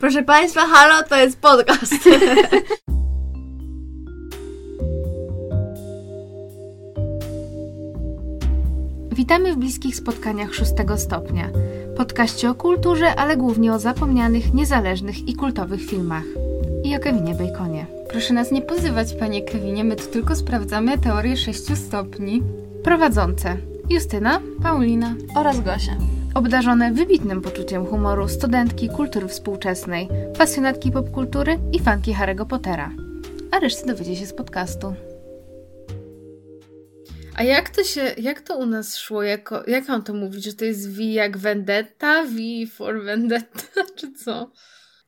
Proszę Państwa, halo, to jest podcast. Witamy w bliskich spotkaniach szóstego stopnia. Podkaście o kulturze, ale głównie o zapomnianych, niezależnych i kultowych filmach. I o Kevinie Baconie. Proszę nas nie pozywać, panie Kevinie, my tu tylko sprawdzamy teorię sześciu stopni. Prowadzące Justyna, Paulina oraz Gosia. Obdarzone wybitnym poczuciem humoru studentki kultury współczesnej, pasjonatki popkultury i fanki Harry'ego Pottera. A resztę dowiecie się z podcastu. A jak to się, jak to u nas szło? Jako, jak mam to mówić? Że to jest V jak Vendetta? V for Vendetta? Czy co?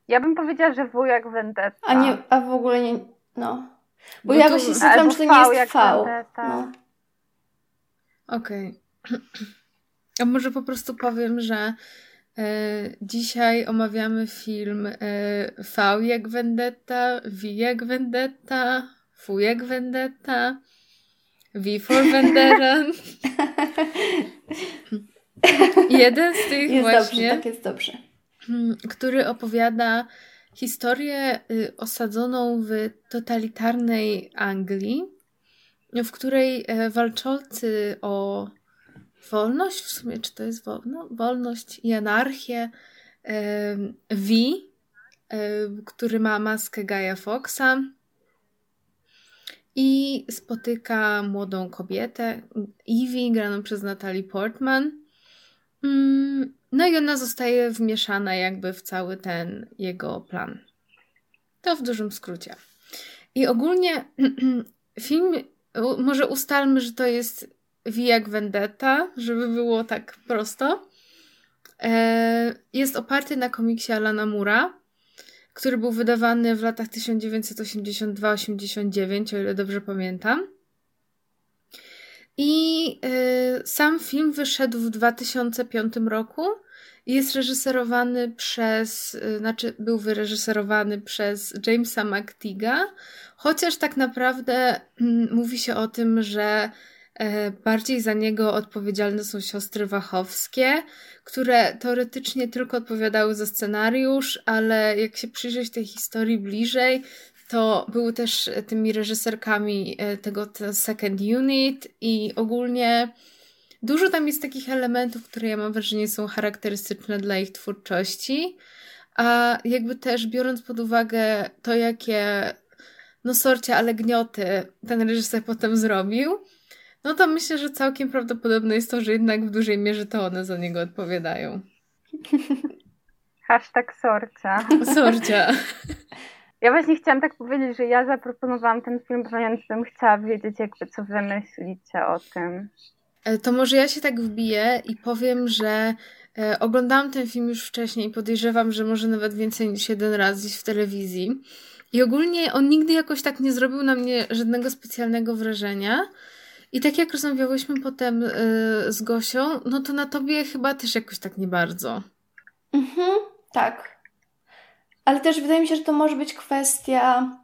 Ja bym powiedziała, że W jak Vendetta. A nie, a w ogóle nie, no. Bo, Bo ja właśnie zastanawiam, czy to nie jest V. No. Okej. Okay. A może po prostu powiem, że e, dzisiaj omawiamy film e, V jak Vendetta, V jak Vendetta, F jak Vendetta, V for Vendetta. Jeden z tych jest właśnie. Dobrze, tak jest dobrze. Hmm, który opowiada historię y, osadzoną w totalitarnej Anglii, w której e, walczący o wolność, w sumie czy to jest wolno, wolność i anarchię, V, który ma maskę Gaia Foxa i spotyka młodą kobietę, Evie, graną przez Natalie Portman. Mm, no i ona zostaje wmieszana jakby w cały ten jego plan. To w dużym skrócie. I ogólnie film, może ustalmy, że to jest V jak Vendetta, żeby było tak prosto. E, jest oparty na komiksie Alana Mura, który był wydawany w latach 1982-89, o ile dobrze pamiętam. I e, sam film wyszedł w 2005 roku i jest reżyserowany przez, e, znaczy był wyreżyserowany przez Jamesa McTiga, chociaż tak naprawdę mm, mówi się o tym, że bardziej za niego odpowiedzialne są siostry Wachowskie, które teoretycznie tylko odpowiadały za scenariusz, ale jak się przyjrzeć tej historii bliżej, to były też tymi reżyserkami e, tego Second Unit i ogólnie dużo tam jest takich elementów, które ja mam wrażenie są charakterystyczne dla ich twórczości. A jakby też biorąc pod uwagę to, jakie no sorcie, ale gnioty ten reżyser potem zrobił, no to myślę, że całkiem prawdopodobne jest to, że jednak w dużej mierze to one za niego odpowiadają. Hashtag sorcia. Sorcia. Ja właśnie chciałam tak powiedzieć, że ja zaproponowałam ten film, ponieważ bym chciała wiedzieć, jakby co wy myślicie o tym. E, to może ja się tak wbiję i powiem, że e, oglądałam ten film już wcześniej i podejrzewam, że może nawet więcej niż jeden raz gdzieś w telewizji. I ogólnie on nigdy jakoś tak nie zrobił na mnie żadnego specjalnego wrażenia. I tak jak rozmawiałyśmy potem y, z Gosią, no to na tobie chyba też jakoś tak nie bardzo. Mhm, tak. Ale też wydaje mi się, że to może być kwestia.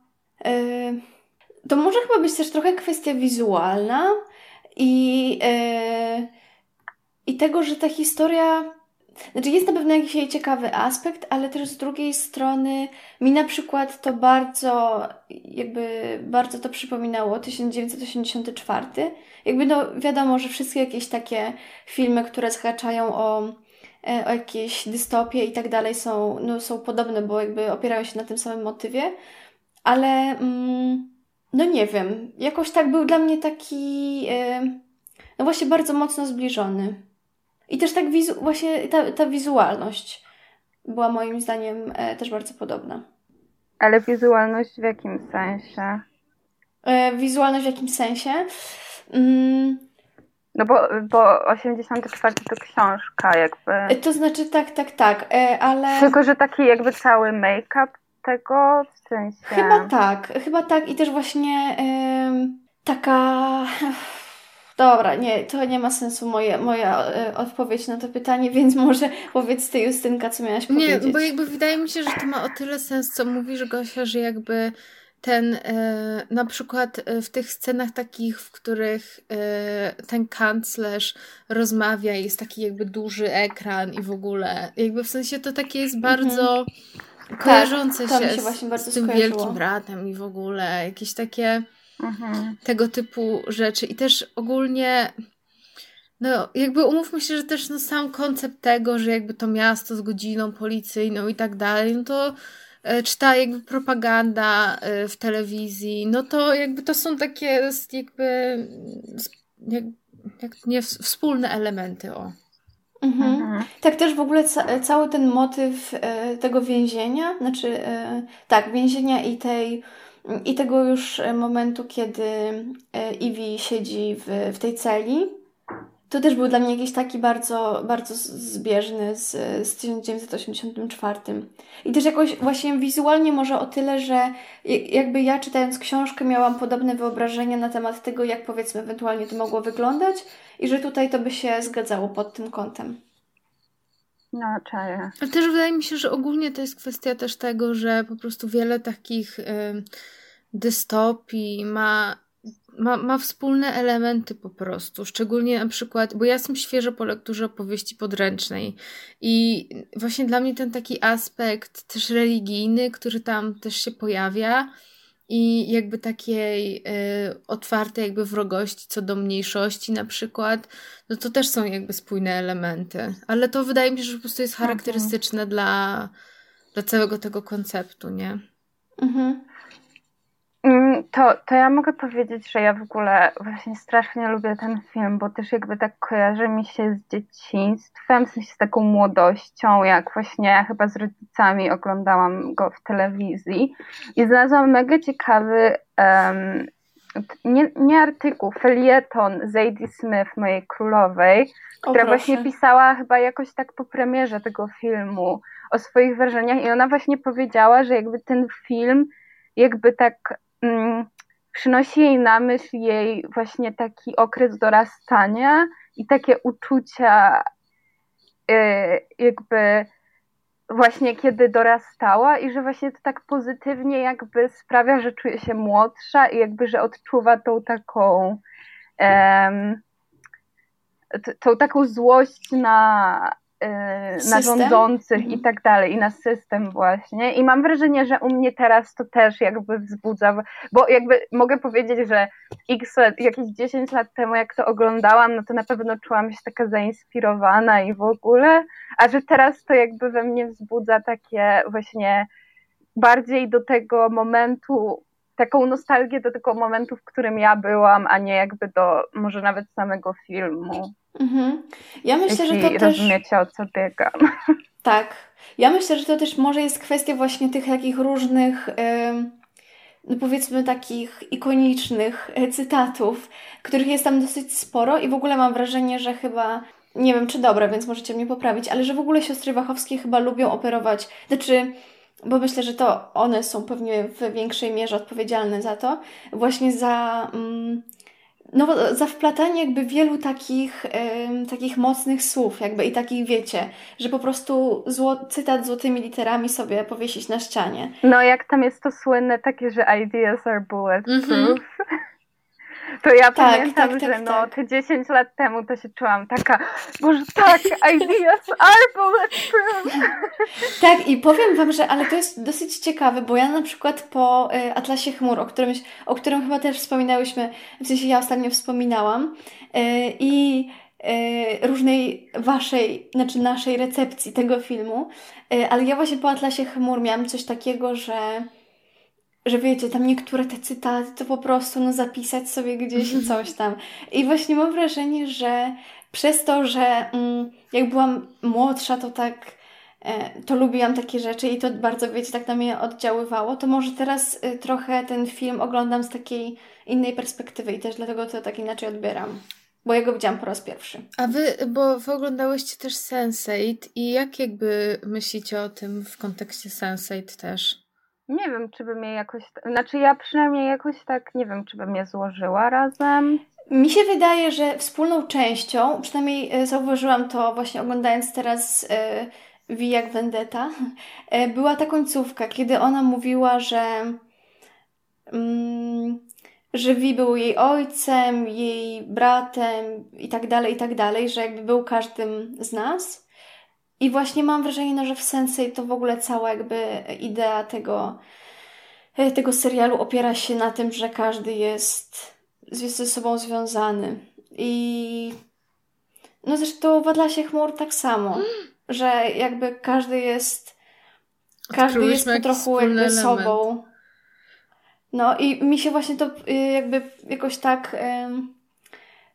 Y, to może chyba być też trochę kwestia wizualna i, y, i tego, że ta historia znaczy jest na pewno jakiś jej ciekawy aspekt, ale też z drugiej strony mi na przykład to bardzo, jakby bardzo to przypominało 1984. Jakby no wiadomo, że wszystkie jakieś takie filmy, które zhaczają o, e, o jakieś dystopie i tak dalej są, no, są podobne, bo jakby opierają się na tym samym motywie, ale mm, no nie wiem, jakoś tak był dla mnie taki, e, no właśnie bardzo mocno zbliżony. I też tak wizu- właśnie ta, ta wizualność była moim zdaniem e, też bardzo podobna. Ale wizualność w jakim sensie? E, wizualność w jakim sensie? Mm. No bo, bo 84 to książka jakby. E, to znaczy tak, tak, tak, e, ale... Tylko, że taki jakby cały make-up tego w sensie... Chyba tak, chyba tak i też właśnie taka Dobra, nie, to nie ma sensu moje, moja e, odpowiedź na to pytanie, więc może powiedz ty Justynka, co miałaś powiedzieć. Nie, bo jakby wydaje mi się, że to ma o tyle sens, co mówisz Gosia, że jakby ten e, na przykład e, w tych scenach takich, w których e, ten kanclerz rozmawia jest taki jakby duży ekran i w ogóle jakby w sensie to takie jest bardzo mhm. kojarzące tak, się, się właśnie bardzo z tym skojarzyło. wielkim bratem i w ogóle jakieś takie Mhm. tego typu rzeczy. I też ogólnie no jakby umówmy się, że też no, sam koncept tego, że jakby to miasto z godziną policyjną i tak dalej, no to e, czy ta jakby propaganda e, w telewizji, no to jakby to są takie jakby s- jak, jak nie wspólne elementy, o. Mhm. Mhm. Tak też w ogóle ca- cały ten motyw e, tego więzienia, znaczy e, tak, więzienia i tej i tego już e, momentu, kiedy e, Ivy siedzi w, w tej celi, to też był dla mnie jakiś taki bardzo, bardzo zbieżny z, z 1984. I też jakoś właśnie wizualnie może o tyle, że ja- jakby ja czytając książkę miałam podobne wyobrażenia na temat tego, jak powiedzmy ewentualnie to mogło wyglądać i że tutaj to by się zgadzało pod tym kątem. No, czaję. Ale też wydaje mi się, że ogólnie to jest kwestia też tego, że po prostu wiele takich dystopii ma, ma, ma wspólne elementy po prostu. Szczególnie na przykład, bo ja jestem świeżo po lekturze opowieści podręcznej i właśnie dla mnie ten taki aspekt też religijny, który tam też się pojawia i jakby takiej y, otwartej jakby wrogości co do mniejszości na przykład, no to też są jakby spójne elementy. Ale to wydaje mi się, że po prostu jest charakterystyczne dla, dla całego tego konceptu, nie? Mhm. To, to ja mogę powiedzieć, że ja w ogóle właśnie strasznie lubię ten film, bo też jakby tak kojarzy mi się z dzieciństwem, w sensie z taką młodością, jak właśnie ja chyba z rodzicami oglądałam go w telewizji i znalazłam mega ciekawy t- nie, nie artykuł, felieton Zadie Smith, mojej królowej, O, która proszę. właśnie pisała chyba jakoś tak po premierze tego filmu o swoich wrażeniach i ona właśnie powiedziała, że jakby ten film jakby tak przynosi jej na myśl jej właśnie taki okres dorastania i takie uczucia y, jakby właśnie kiedy dorastała i że właśnie to tak pozytywnie jakby sprawia, że czuje się młodsza i jakby, że odczuwa tą taką t- tą taką złość na, na System? rządzących Mhm. i tak dalej, i na system właśnie. I mam wrażenie, że u mnie teraz to też jakby wzbudza, bo jakby mogę powiedzieć, że x lat, jakieś 10 lat temu jak to oglądałam, no to na pewno czułam się taka zainspirowana i w ogóle, a że teraz to jakby we mnie wzbudza takie właśnie bardziej do tego momentu, taką nostalgię do tego momentu, w którym ja byłam, a nie jakby do może nawet samego filmu. Mhm. Ja myślę, że jeśli to też. rozumiecie o co biegam. Tak. Ja myślę, że to też może jest kwestia właśnie tych takich różnych, no powiedzmy takich ikonicznych cytatów, których jest tam dosyć sporo i w ogóle mam wrażenie, że chyba, nie wiem czy dobre, więc możecie mnie poprawić, ale że w ogóle siostry Wachowskie chyba lubią operować, znaczy, bo myślę, że to one są pewnie w większej mierze odpowiedzialne za to, właśnie za... Mm, no, za wplatanie jakby wielu takich, takich mocnych słów, jakby i takich wiecie, że po prostu zło, cytat złotymi literami sobie powiesić na ścianie. No jak tam jest to słynne takie, że ideas are bulletproof. Mhm. To ja Tak, pamiętam, tak, że tak, no tak. te 10 lat temu to się czułam taka, boże tak, ideas are bulletproof. Tak, i powiem Wam, że ale to jest dosyć ciekawe, bo ja na przykład po e, Atlasie Chmur, o którym, o którym chyba też wspominałyśmy, w sensie ja ostatnio wspominałam, e, i e, różnej Waszej, znaczy naszej recepcji tego filmu, ale ja właśnie po Atlasie Chmur miałam coś takiego, że że wiecie, tam niektóre te cytaty to po prostu no zapisać sobie gdzieś coś tam. I właśnie mam wrażenie, że przez to, że mm, jak byłam młodsza, to tak e, to lubiłam takie rzeczy i to bardzo, wiecie, tak na mnie oddziaływało, to może teraz y, trochę ten film oglądam z takiej innej perspektywy i też dlatego to tak inaczej odbieram. Bo ja go widziałam po raz pierwszy. A wy, bo wy oglądałyście też Sense8 i jak jakby myślicie o tym w kontekście Sense8 też? Nie wiem, czy bym je jakoś, znaczy ja przynajmniej jakoś tak, nie wiem, czy bym je złożyła razem. Mi się wydaje, że wspólną częścią, przynajmniej e, zauważyłam to właśnie oglądając teraz V jak Vendetta, e, była ta końcówka, kiedy ona mówiła, że mm, że V był jej ojcem, jej bratem i tak dalej, i tak dalej, że jakby był każdym z nas. I właśnie mam wrażenie, no, że w Sensei to w ogóle cała jakby idea tego, e, tego serialu opiera się na tym, że każdy jest, jest ze sobą związany. I no zresztą w Atlasie Chmur tak samo, mm. że jakby każdy jest każdy jest po trochu jakby element. sobą. No i mi się właśnie to y, jakby jakoś tak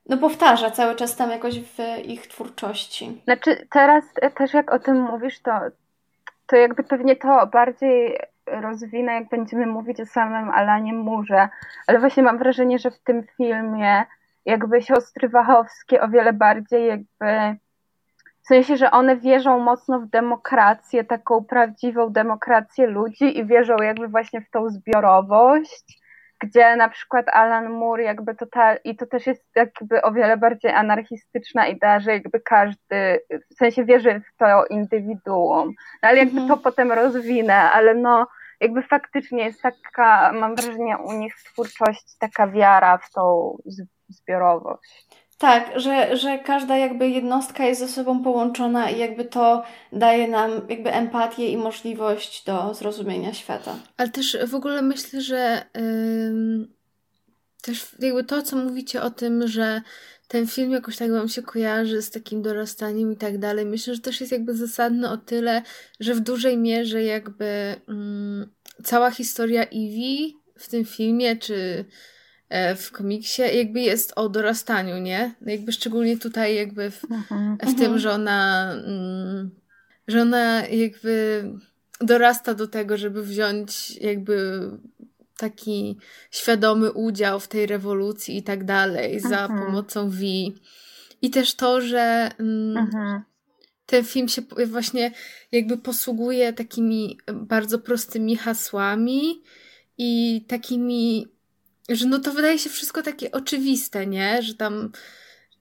no powtarza cały czas tam jakoś w ich twórczości. Znaczy teraz też jak o tym mówisz, to, to jakby pewnie to bardziej rozwinę, jak będziemy mówić o samym Alanie Murze, ale właśnie mam wrażenie, że w tym filmie jakby siostry Wachowskie o wiele bardziej jakby w sensie, że one wierzą mocno w demokrację, taką prawdziwą demokrację ludzi i wierzą jakby właśnie w tą zbiorowość, gdzie na przykład Alan Moore jakby total, i to też jest jakby o wiele bardziej anarchistyczna idea, że jakby każdy, w sensie wierzy w to indywiduum, no, ale jakby mhm. to potem rozwinę, ale no jakby faktycznie jest taka, mam wrażenie u nich w twórczości taka wiara w tą zbiorowość. Tak, że, że każda jakby jednostka jest ze sobą połączona i jakby to daje nam jakby empatię i możliwość do zrozumienia świata. Ale też w ogóle myślę, że yy, też jakby to, co mówicie o tym, że ten film jakoś tak wam się kojarzy z takim dorastaniem i tak dalej, myślę, że też jest jakby zasadny o tyle, że w dużej mierze jakby yy, cała historia Eevee w tym filmie, czy w komiksie jakby jest o dorastaniu, nie? Jakby szczególnie tutaj jakby w, mhm. w tym, że ona mm, że ona jakby dorasta do tego, żeby wziąć jakby taki świadomy udział w tej rewolucji i tak dalej za mhm. pomocą V. I też to, że mm, mhm. ten film się właśnie jakby posługuje takimi bardzo prostymi hasłami i takimi że no to wydaje się wszystko takie oczywiste, nie? Że tam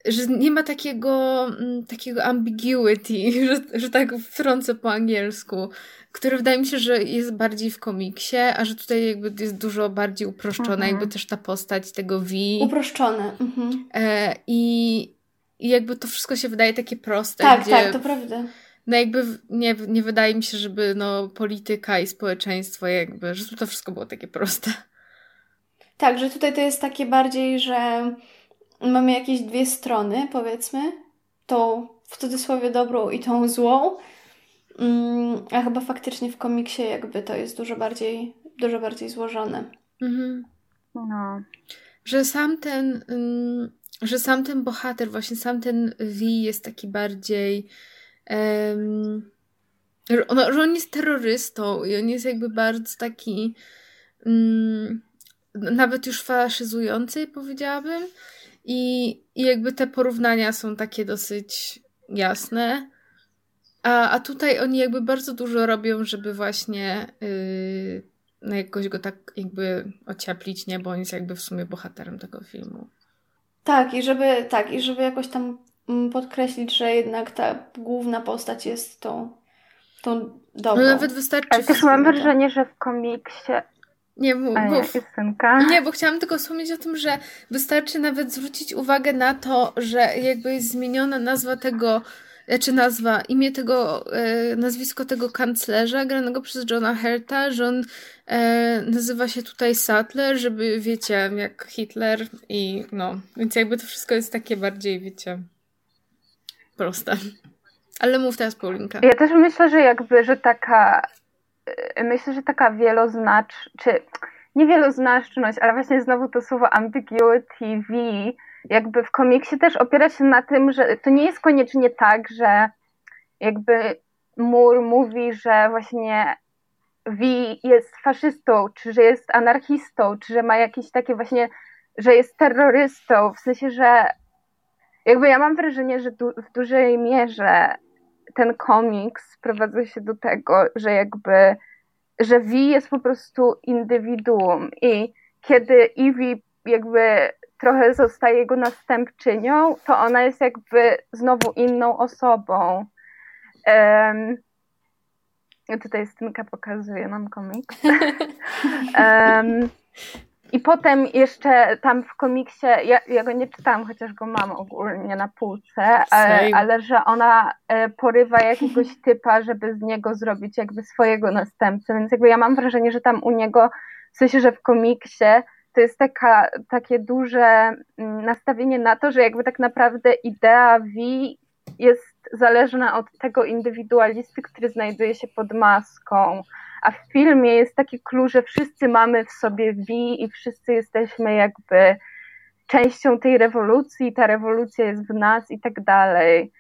że nie ma takiego, mm, takiego ambiguity, że, że tak wtrącę po angielsku, które wydaje mi się, że jest bardziej w komiksie, a że tutaj jakby jest dużo bardziej uproszczone, mhm. jakby też ta postać tego V. Uproszczone. Mhm. E, i, I jakby to wszystko się wydaje takie proste. Tak, tak, to prawda. No jakby nie, nie wydaje mi się, żeby no polityka i społeczeństwo jakby, że to wszystko było takie proste. Tak, że tutaj to jest takie bardziej, że mamy jakieś dwie strony, powiedzmy, tą w cudzysłowie dobrą i tą złą, mm, a chyba faktycznie w komiksie jakby to jest dużo bardziej, dużo bardziej złożone. Mhm. No. Że sam ten, mm, że sam ten bohater, właśnie sam ten V jest taki bardziej um, że, on, że on jest terrorystą i on jest jakby bardzo taki um, nawet już faszyzujący, powiedziałabym. I, I jakby te porównania są takie dosyć jasne. A, a tutaj oni jakby bardzo dużo robią, żeby właśnie yy, na jakoś go tak jakby ocieplić, nie? Bo on jest jakby w sumie bohaterem tego filmu. Tak, i żeby, tak, i żeby jakoś tam mm, podkreślić, że jednak ta główna postać jest tą, tą dobrą. No nawet wystarczy... Ale też mam wrażenie, że w komiksie nie, mów. Nie, bo chciałam tylko wspomnieć o tym, że wystarczy nawet zwrócić uwagę na to, że jakby jest zmieniona nazwa tego, czy nazwa, imię tego, e, nazwisko tego kanclerza granego przez Johna Herta, że on e, nazywa się tutaj Sattler, żeby, wiecie, jak Hitler i no, więc jakby to wszystko jest takie bardziej, wiecie, proste. Ale mów teraz, Paulinka. Ja też myślę, że jakby, że taka myślę, że taka wieloznacz, czy nie wieloznaczność, ale właśnie znowu to słowo ambiguity V, jakby w komiksie też opiera się na tym, że to nie jest koniecznie tak, że jakby Mur mówi, że właśnie V jest faszystą, czy że jest anarchistą, czy że ma jakieś takie właśnie, że jest terrorystą, w sensie, że jakby ja mam wrażenie, że du w dużej mierze ten komiks sprowadza się do tego, że jakby, że V jest po prostu indywiduum i kiedy Evie jakby trochę zostaje jego następczynią, to ona jest jakby znowu inną osobą. Um, tutaj Stynka pokazuje nam komiks. um, I potem jeszcze tam w komiksie, ja, ja go nie czytałam, chociaż go mam ogólnie na półce, ale, ale, że ona e, porywa jakiegoś typa, żeby z niego zrobić jakby swojego następcę, więc jakby ja mam wrażenie, że tam u niego, w sensie, że w komiksie to jest taka, takie duże mm, nastawienie na to, że jakby tak naprawdę idea V jest zależna od tego indywidualisty, który znajduje się pod maską. A w filmie jest taki klucz, że wszyscy mamy w sobie wi i wszyscy jesteśmy jakby częścią tej rewolucji, ta rewolucja jest w nas i tak dalej.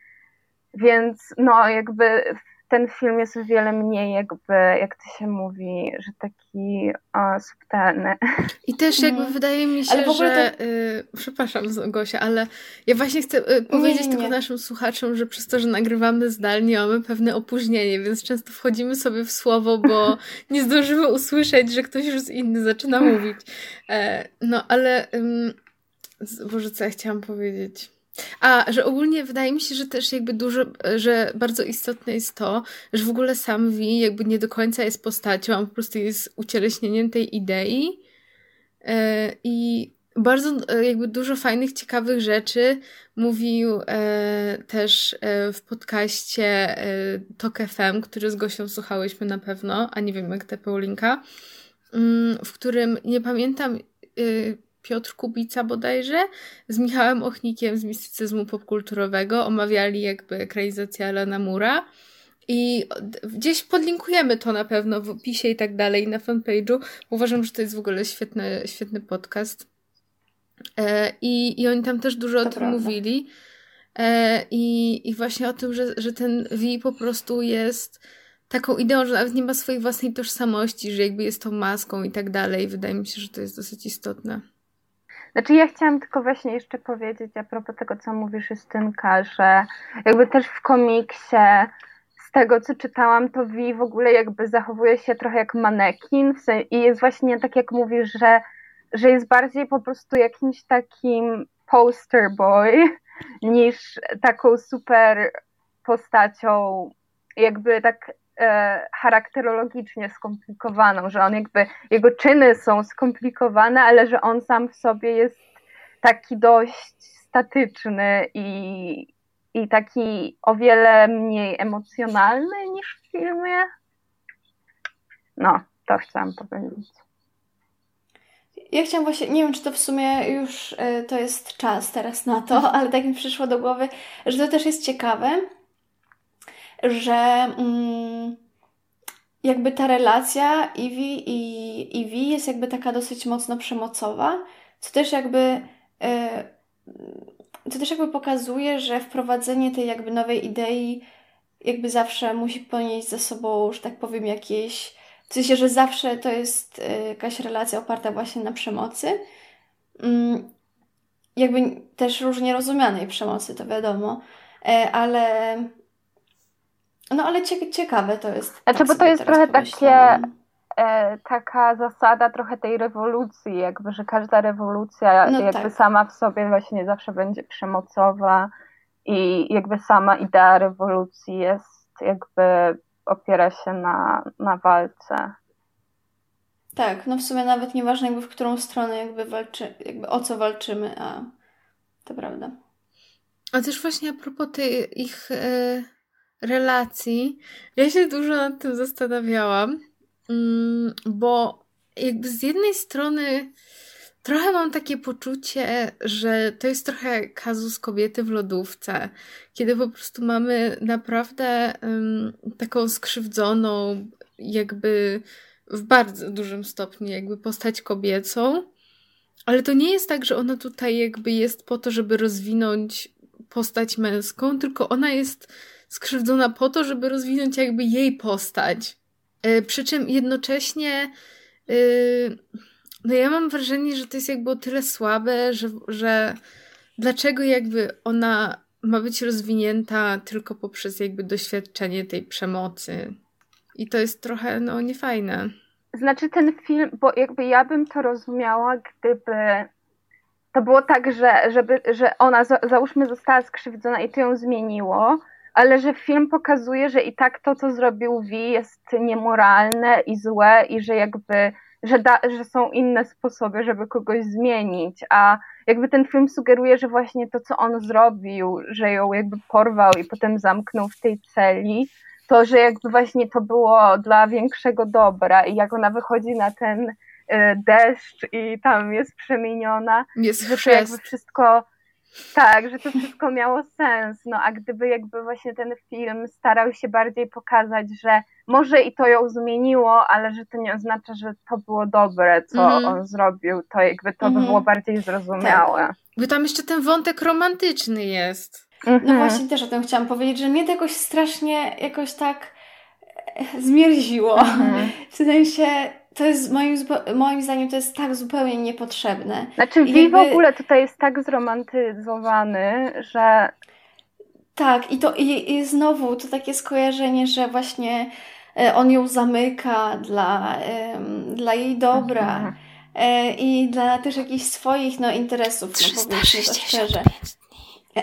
Więc no jakby ten film jest o wiele mniej jakby, jak to się mówi, że taki o, subtelny. I też jakby mm. wydaje mi się, że... Y, przepraszam Gosia, ale ja właśnie chcę y, powiedzieć nie, nie, nie. tylko naszym słuchaczom, że przez to, że nagrywamy zdalnie, mamy pewne opóźnienie, więc często wchodzimy sobie w słowo, bo nie zdążymy usłyszeć, że ktoś już inny zaczyna mówić. E, no, ale... Boże, co ja chciałam powiedzieć? A, że ogólnie wydaje mi się, że też jakby dużo, że bardzo istotne jest to, że w ogóle sam Vi jakby nie do końca jest postacią, on po prostu jest ucieleśnieniem tej idei. E, i bardzo e, jakby dużo fajnych, ciekawych rzeczy mówił e, też w podcaście e, Tok FM, który z Gosią słuchałyśmy na pewno, a nie wiem jak te Paulinka, mm, w którym nie pamiętam y, Piotr Kubica bodajże, z Michałem Ochnikiem z mistycyzmu popkulturowego omawiali jakby ekranizację Alana Mura. I gdzieś podlinkujemy to na pewno w opisie i tak dalej, na fanpage'u. Uważam, że to jest w ogóle świetny, świetny podcast. E, i, I oni tam też dużo to o tym prawda. mówili. E, i, I właśnie o tym, że, że ten V po prostu jest taką ideą, że nawet nie ma swojej własnej tożsamości, że jakby jest tą maską i tak dalej. Wydaje mi się, że to jest dosyć istotne. Znaczy ja chciałam tylko właśnie jeszcze powiedzieć a propos tego, co mówisz Justynka, że jakby też w komiksie z tego, co czytałam, to Vi w ogóle jakby zachowuje się trochę jak manekin i jest właśnie tak, jak mówisz, że, że jest bardziej po prostu jakimś takim poster boy niż taką super postacią jakby tak e, charakterologicznie skomplikowaną, że on jakby, jego czyny są skomplikowane, ale że on sam w sobie jest taki dość statyczny i, i taki o wiele mniej emocjonalny niż w filmie. No, to chciałam powiedzieć. Ja chciałam właśnie, nie wiem, czy to w sumie już y, to jest czas teraz na to, ale tak mi przyszło do głowy, że to też jest ciekawe, że mm, jakby ta relacja Iwi i Iwi jest jakby taka dosyć mocno przemocowa, co też jakby to też jakby pokazuje, że wprowadzenie tej jakby nowej idei jakby zawsze musi ponieść za sobą, że tak powiem, jakieś w sensie, że zawsze to jest y, jakaś relacja oparta właśnie na przemocy. Mm, jakby też różnie rozumianej przemocy, to wiadomo, e, ale no ale ciekawe to jest. Znaczy, tak bo to jest trochę takie e, taka zasada trochę tej rewolucji, jakby, że każda rewolucja no jakby tak. sama w sobie właśnie zawsze będzie przemocowa i jakby sama idea rewolucji jest jakby opiera się na, na walce. Tak, no w sumie nawet nieważne jakby w którą stronę jakby walczy, jakby o co walczymy, a to prawda. A też właśnie a propos tej ich e, relacji, ja się dużo nad tym zastanawiałam, mm, bo jakby z jednej strony trochę mam takie poczucie, że to jest trochę kazus kobiety w lodówce, kiedy po prostu mamy naprawdę taką skrzywdzoną, jakby w bardzo dużym stopniu, jakby postać kobiecą. Ale to nie jest tak, że ona tutaj jakby jest po to, żeby rozwinąć postać męską, tylko ona jest skrzywdzona po to, żeby rozwinąć jakby jej postać. E, przy czym jednocześnie e, no ja mam wrażenie, że to jest jakby o tyle słabe, że, że dlaczego jakby ona ma być rozwinięta tylko poprzez jakby doświadczenie tej przemocy. I to jest trochę, no, niefajne. Znaczy ten film, bo jakby ja bym to rozumiała, gdyby to było tak, że, żeby, że ona, załóżmy, została skrzywdzona i to ją zmieniło, ale że film pokazuje, że i tak to, co zrobił Vi jest niemoralne i złe i że jakby że, da, że są inne sposoby, żeby kogoś zmienić, a jakby ten film sugeruje, że właśnie to, co on zrobił, że ją jakby porwał i potem zamknął w tej celi, to, że jakby właśnie to było dla większego dobra. I jak ona wychodzi na ten y, deszcz i tam jest przemieniona, jest że to jakby wszystko tak, że to wszystko miało sens. No a gdyby jakby właśnie ten film starał się bardziej pokazać, że może i to ją zmieniło, ale że to nie oznacza, że to było dobre, co mm. on zrobił, to jakby to mm. by mhm. było bardziej zrozumiałe. Tak. Bo tam jeszcze ten wątek romantyczny jest. -hmm. No właśnie też o tym chciałam powiedzieć, że mnie to jakoś strasznie jakoś tak e, zmierziło. -hmm. W sensie to jest moim, moim zdaniem to jest tak zupełnie niepotrzebne. Znaczy I jakby... w ogóle tutaj jest tak zromantyzowany, że tak, i to i, i znowu to takie skojarzenie, że właśnie e, on ją zamyka dla, dla jej dobra mhm. e, i dla też jakichś swoich no, interesów, no powiedzmy to szczerze.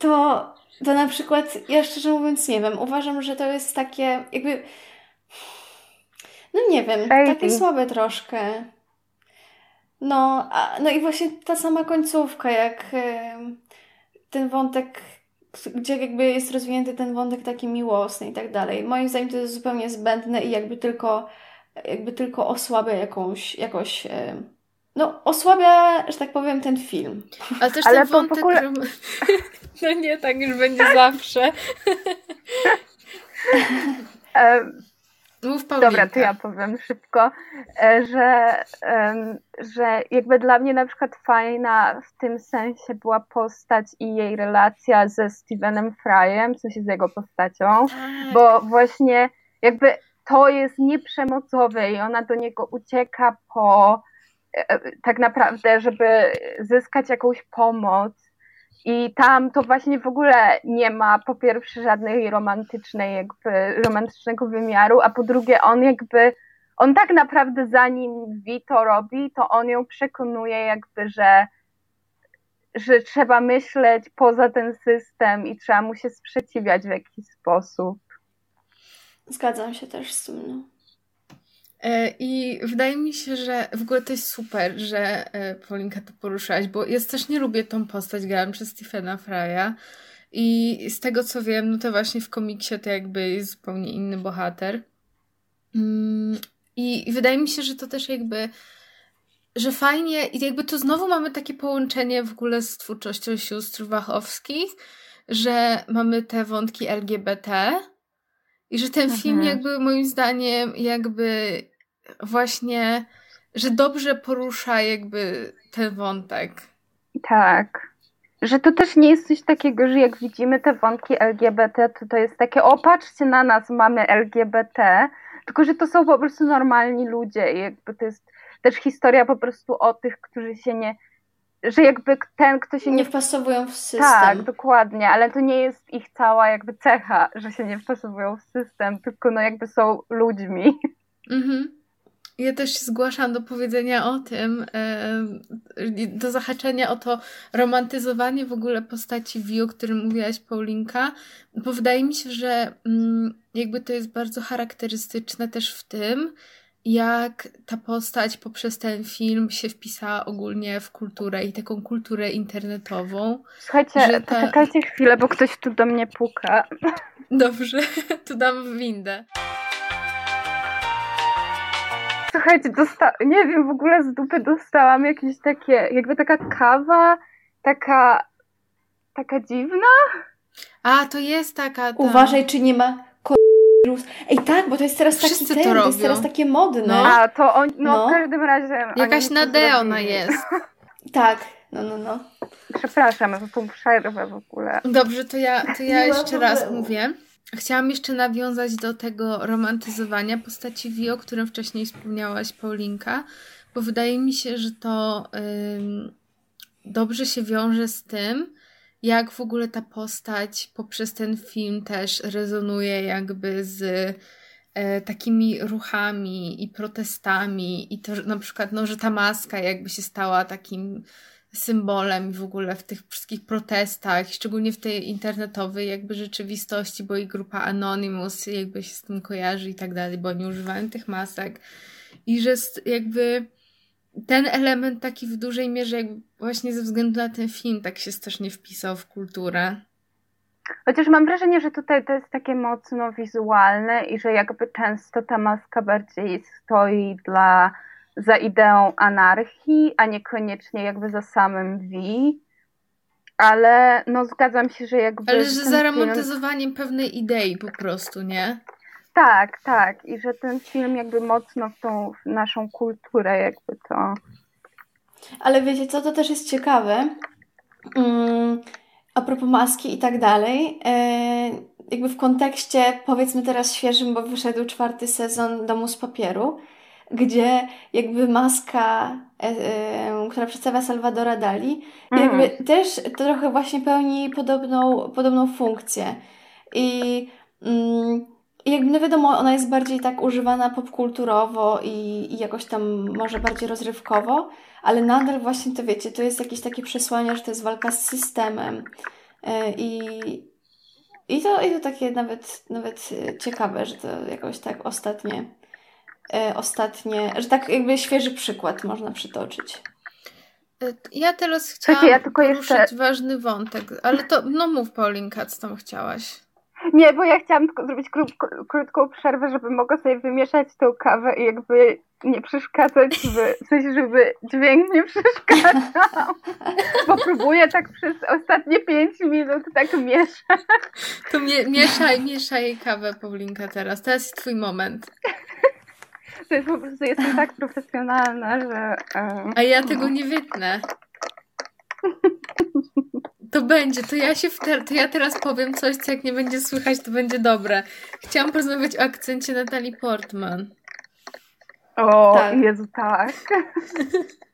to, to na przykład, ja szczerze mówiąc nie wiem, uważam, że to jest takie jakby no nie wiem, Baby. takie słabe troszkę. No, a, no i właśnie ta sama końcówka, jak ten wątek, gdzie jakby jest rozwinięty ten wątek taki miłosny i tak dalej. Moim zdaniem to jest zupełnie zbędne i jakby tylko, jakby tylko osłabia jakąś, jakoś, no osłabia, że tak powiem, ten film. Ale też Ale ten wątek... Ogóle... No nie, tak już będzie zawsze. Mów Dobra, to ja powiem szybko, e, że, że jakby dla mnie na przykład fajna w tym sensie była postać i jej relacja ze Stevenem Fryem, w sensie z jego postacią, tak. bo właśnie jakby to jest nieprzemocowe i ona do niego ucieka po e, e, tak naprawdę, żeby zyskać jakąś pomoc i tam to właśnie w ogóle nie ma po pierwsze żadnej romantycznej, jakby romantycznego wymiaru, a po drugie on jakby, on tak naprawdę zanim Vi to robi, to on ją przekonuje jakby, że, że trzeba myśleć poza ten system i trzeba mu się sprzeciwiać w jakiś sposób. Zgadzam się też z tym. E, I wydaje mi się, że w ogóle to jest super, że e, Paulinka to poruszałaś, bo ja też nie lubię tą postać, grałam przez Stephena Frya i z tego co wiem, no to właśnie w komiksie to jakby jest zupełnie inny bohater. Mm, I wydaje mi się, że to też jakby że fajnie, i jakby tu znowu mamy takie połączenie w ogóle z twórczością sióstr Wachowskich, że mamy te wątki LGBT i że ten mhm. film jakby moim zdaniem jakby właśnie, że dobrze porusza jakby ten wątek. Tak. Że to też nie jest coś takiego, że jak widzimy te wątki LGBT, to to jest takie, o patrzcie na nas, mamy LGBT, tylko że to są po prostu normalni ludzie i jakby to jest też historia po prostu o tych, którzy się nie, że jakby ten, kto się nie... Nie wpasowują w system. Tak, dokładnie, ale to nie jest ich cała jakby cecha, że się nie wpasowują w system, tylko no jakby są ludźmi. Mhm. Ja też się zgłaszam do powiedzenia o tym, do zahaczenia o to romantyzowanie w ogóle postaci View, o którym mówiłaś, Paulinka, bo wydaje mi się, że mm, jakby to jest bardzo charakterystyczne też w tym, jak ta postać poprzez ten film się wpisała ogólnie w kulturę i taką kulturę internetową. Słuchajcie, ta... poczekajcie chwilę, bo ktoś tu do mnie puka. Dobrze, tu dam windę. Słuchajcie, dosta- nie wiem, w ogóle z dupy dostałam jakieś takie, jakby taka kawa, taka, taka dziwna. A, to jest taka. Ta... Uważaj, czy nie ma Ej, tak, bo to jest teraz taki ten, to, to, jest teraz takie modne. No. A, to on, no, no. w każdym razie... Jakaś Nadea ona jest. tak, no, no, no. Przepraszam za tą przerwę w ogóle. Dobrze, to ja, to ja jeszcze raz mówię. Chciałam jeszcze nawiązać do tego romantyzowania postaci Vio, o którym wcześniej wspomniałaś, Paulinka, bo wydaje mi się, że to ym, dobrze się wiąże z tym, jak w ogóle ta postać poprzez ten film też rezonuje jakby z e, takimi ruchami i protestami i to, na przykład, no, że ta maska jakby się stała takim symbolem w ogóle w tych wszystkich protestach, szczególnie w tej internetowej jakby rzeczywistości, bo i grupa Anonymous jakby się z tym kojarzy i tak dalej, bo oni używają tych masek i że jakby ten element taki w dużej mierze jakby właśnie ze względu na ten film tak się strasznie wpisał w kulturę. Chociaż mam wrażenie, że tutaj to jest takie mocno wizualne i że jakby często ta maska bardziej stoi dla za ideą anarchii, a niekoniecznie jakby za samym V. Ale no zgadzam się, że jakby. Ale że za romantyzowaniem film... pewnej idei po prostu, nie? Tak, tak. I że ten film jakby mocno w tą w naszą kulturę jakby to. Ale wiecie co, to też jest ciekawe. Um, a propos maski i tak dalej. E, jakby w kontekście, powiedzmy teraz świeżym, bo wyszedł czwarty sezon Domu z Papieru gdzie jakby maska, e, e, która przedstawia Salvadora Dali, mm. jakby też trochę właśnie pełni podobną, podobną funkcję. I, mm, I jakby no wiadomo, ona jest bardziej tak używana popkulturowo i, i jakoś tam może bardziej rozrywkowo, ale nadal właśnie to wiecie, to jest jakieś takie przesłanie, że to jest walka z systemem. E, I, i to, I to takie nawet, nawet ciekawe, że to jakoś tak ostatnie ostatnie, że tak jakby świeży przykład można przytoczyć. E, ja teraz chciałam ja tylko poruszyć jeszcze... ważny wątek, ale to, no mów Paulinka, co tam chciałaś? Nie, bo ja chciałam tylko zrobić krótko, krótką przerwę, żeby mogła sobie wymieszać tą kawę i jakby nie przeszkadzać, w, w sensie, żeby dźwięk nie przeszkadzał. Bo próbuję tak przez ostatnie pięć minut tak mieszać. To mie mieszaj, mieszaj kawę, Paulinka, teraz. Teraz jest twój moment. To jest po prostu, jestem tak profesjonalna, że... A ja tego nie wytnę. To będzie, to ja się to ja teraz powiem coś, co jak nie będzie słychać, to będzie dobre. Chciałam porozmawiać o akcencie Natalii Portman. O, tak. Jezu, tak.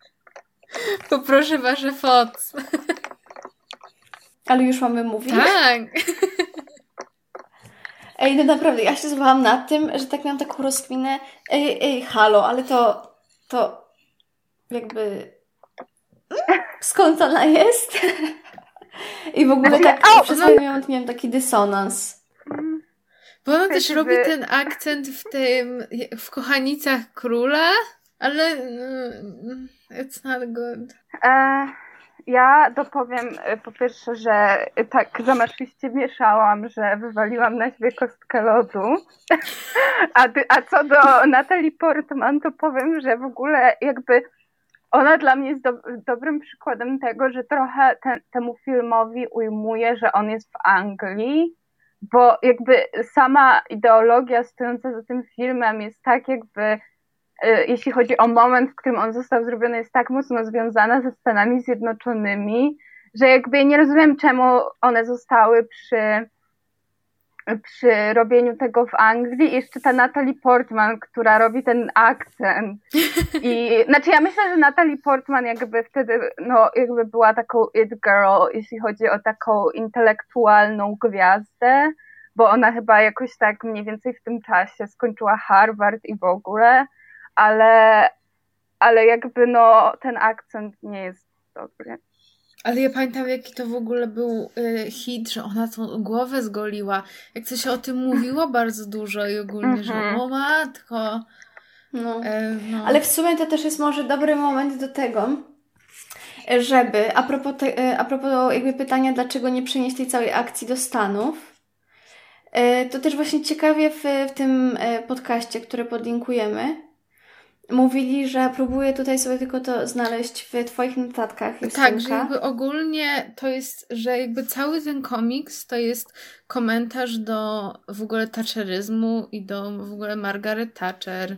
Poproszę wasze foc. Ale już mamy mówić? Tak. Ej, no naprawdę, ja się złapałam na tym, że tak miałam taką rozkminę. Ej, ej, halo, ale to, to jakby... Skąd ona jest? I w ogóle znaczy, tak o, przez pewien moment miałam taki dysonans. Bo ona też robi ten akcent w tym, w Kochanicach Króla, ale mm, it's not good. E, ja dopowiem e, po pierwsze, że tak zamarzliście mieszałam, że wywaliłam na siebie kostkę lodu. A, a co do Natalie Portman, to powiem, że w ogóle jakby ona dla mnie jest do, dobrym przykładem tego, że trochę ten, temu filmowi ujmuje, że on jest w Anglii, bo jakby sama ideologia stojąca za tym filmem jest tak jakby jeśli chodzi o moment, w którym on został zrobiony, jest tak mocno związana ze Stanami Zjednoczonymi, że jakby nie rozumiem, czemu one zostały przy, przy robieniu tego w Anglii. I jeszcze ta Natalie Portman, która robi ten akcent. I znaczy ja myślę, że Natalie Portman jakby wtedy no, jakby była taką it girl, jeśli chodzi o taką intelektualną gwiazdę, bo ona chyba jakoś tak mniej więcej w tym czasie skończyła Harvard i w ogóle ale, ale jakby no ten akcent nie jest dobry. Ale ja pamiętam, jaki to w ogóle był y, hit, że ona tą głowę zgoliła. Jak coś się o tym mówiło bardzo dużo i ogólnie, że mhm. o matko. No. E, no. Ale w sumie to też jest może dobry moment do tego, żeby, a propos, te, e, a propos jakby pytania, dlaczego nie przenieść tej całej akcji do Stanów, e, to też właśnie ciekawie w, w tym podcaście, który podlinkujemy, Mówili, że próbuję tutaj sobie tylko to znaleźć w Twoich notatkach. Jest tak, że jakby ogólnie to jest, że jakby cały ten komiks to jest komentarz do w ogóle Thatcheryzmu i do w ogóle Margaret Thatcher.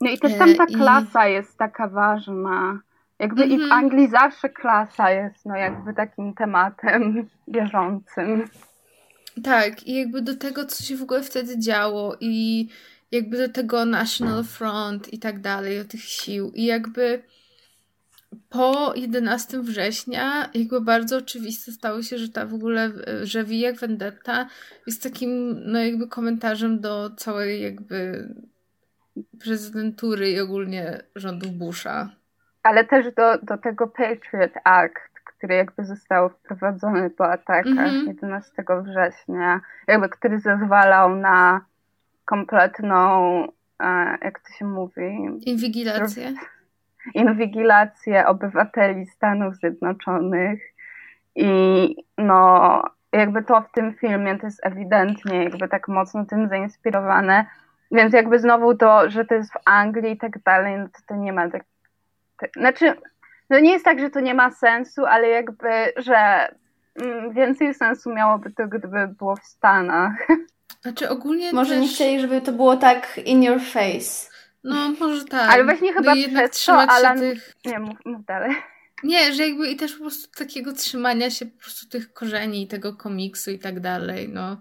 No i też tam ta e, klasa I... jest taka ważna. Jakby mm -hmm. i w mhm. Anglii zawsze klasa jest no jakby takim tematem bieżącym. Tak, i jakby do tego, co się w ogóle wtedy działo i jakby do tego National Front i tak dalej, do tych sił. I jakby po 11 września jakby bardzo oczywiste stało się, że ta w ogóle, że Via Vendetta jest takim no jakby komentarzem do całej jakby prezydentury i ogólnie rządów Busha. ale też do, do tego Patriot Act, który jakby został wprowadzony po atakach mm -hmm. 11 września, jakby który zezwalał na kompletną, e, jak to się mówi? Inwigilację. Inwigilację obywateli Stanów Zjednoczonych i no jakby to w tym filmie to jest ewidentnie jakby tak mocno tym zainspirowane, więc jakby znowu to, że to jest w Anglii i tak dalej, no to to nie ma tak, tak znaczy no nie jest tak, że to nie ma sensu, ale jakby, że mm, więcej sensu miałoby to, gdyby było w Stanach. Znaczy ogólnie Może też... nie chcieli, żeby to było tak in your face. No, może tak. Ale właśnie chyba no przez to Alan... Tych... Nie, mów, mów dalej. Nie, że jakby i też po prostu takiego trzymania się po prostu tych korzeni, tego komiksu i tak dalej, no.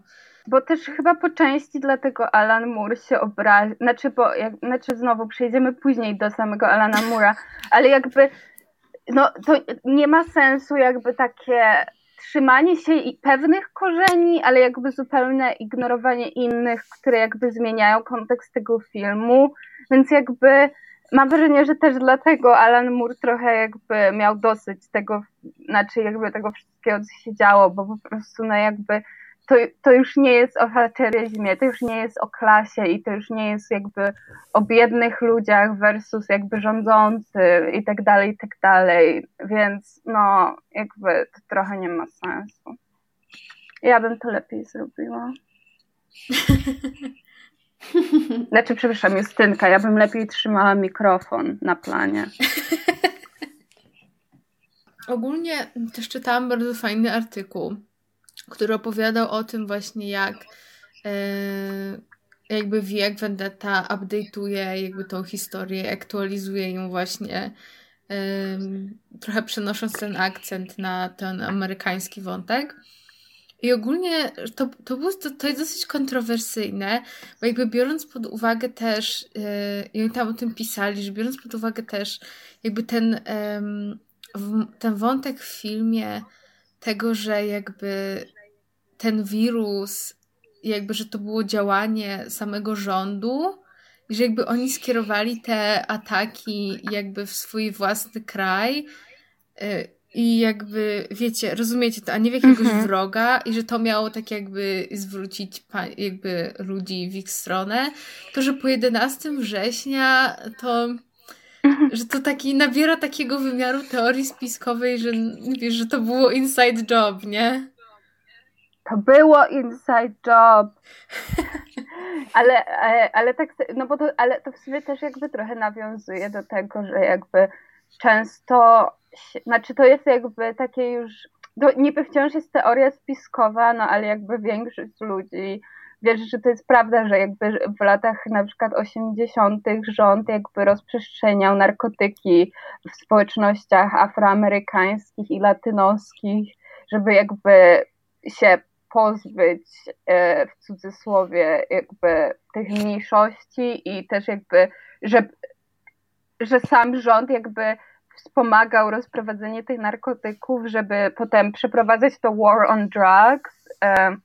Bo też chyba po części dlatego Alan Moore się obrazi, znaczy, bo jak, znaczy znowu przejdziemy później do samego Alana Moore'a, ale jakby no to nie ma sensu jakby takie trzymanie się pewnych korzeni, ale jakby zupełne ignorowanie innych, które jakby zmieniają kontekst tego filmu, więc jakby mam wrażenie, że też dlatego Alan Moore trochę jakby miał dosyć tego, znaczy jakby tego wszystkiego, co się działo, bo po prostu no jakby to, to już nie jest o hatcheryzmie, to już nie jest o klasie i to już nie jest jakby o biednych ludziach versus jakby rządzący i tak dalej, i tak dalej. Więc no, jakby to trochę nie ma sensu. Ja bym to lepiej zrobiła. Znaczy, przepraszam, Justynka, ja bym lepiej trzymała mikrofon na planie. Ogólnie też czytałam bardzo fajny artykuł który opowiadał o tym właśnie, jak e, jakby wiek Vendetta update'uje jakby tą historię, aktualizuje ją właśnie e, trochę przenosząc ten akcent na ten amerykański wątek. I ogólnie to, to, było, to, to jest dosyć kontrowersyjne, bo jakby biorąc pod uwagę też, yy, i tam o tym pisali, że biorąc pod uwagę też jakby ten, yy, ten wątek w filmie tego, że jakby ten wirus, jakby, że to było działanie samego rządu i że jakby oni skierowali te ataki jakby w swój własny kraj y, i jakby, wiecie, rozumiecie to, a nie w jakiegoś mhm. wroga i że to miało tak jakby zwrócić jakby ludzi w ich stronę, to, że po 11 września to mhm. że to taki nabiera takiego wymiaru teorii spiskowej, że wiesz, że to było inside job, nie? To było inside job. Ale, e, ale tak, no bo to, ale to w sumie też jakby trochę nawiązuje do tego, że jakby często, znaczy to jest jakby takie już, to niby wciąż jest teoria spiskowa, no ale jakby większość ludzi wierzy, że to jest prawda, że jakby w latach na przykład 80. rząd jakby rozprzestrzeniał narkotyki w społecznościach afroamerykańskich i latynoskich, żeby jakby się pozbyć e, w cudzysłowie jakby tych mniejszości i też jakby, że, że sam rząd jakby wspomagał rozprowadzenie tych narkotyków, żeby potem przeprowadzać to war on drugs, e,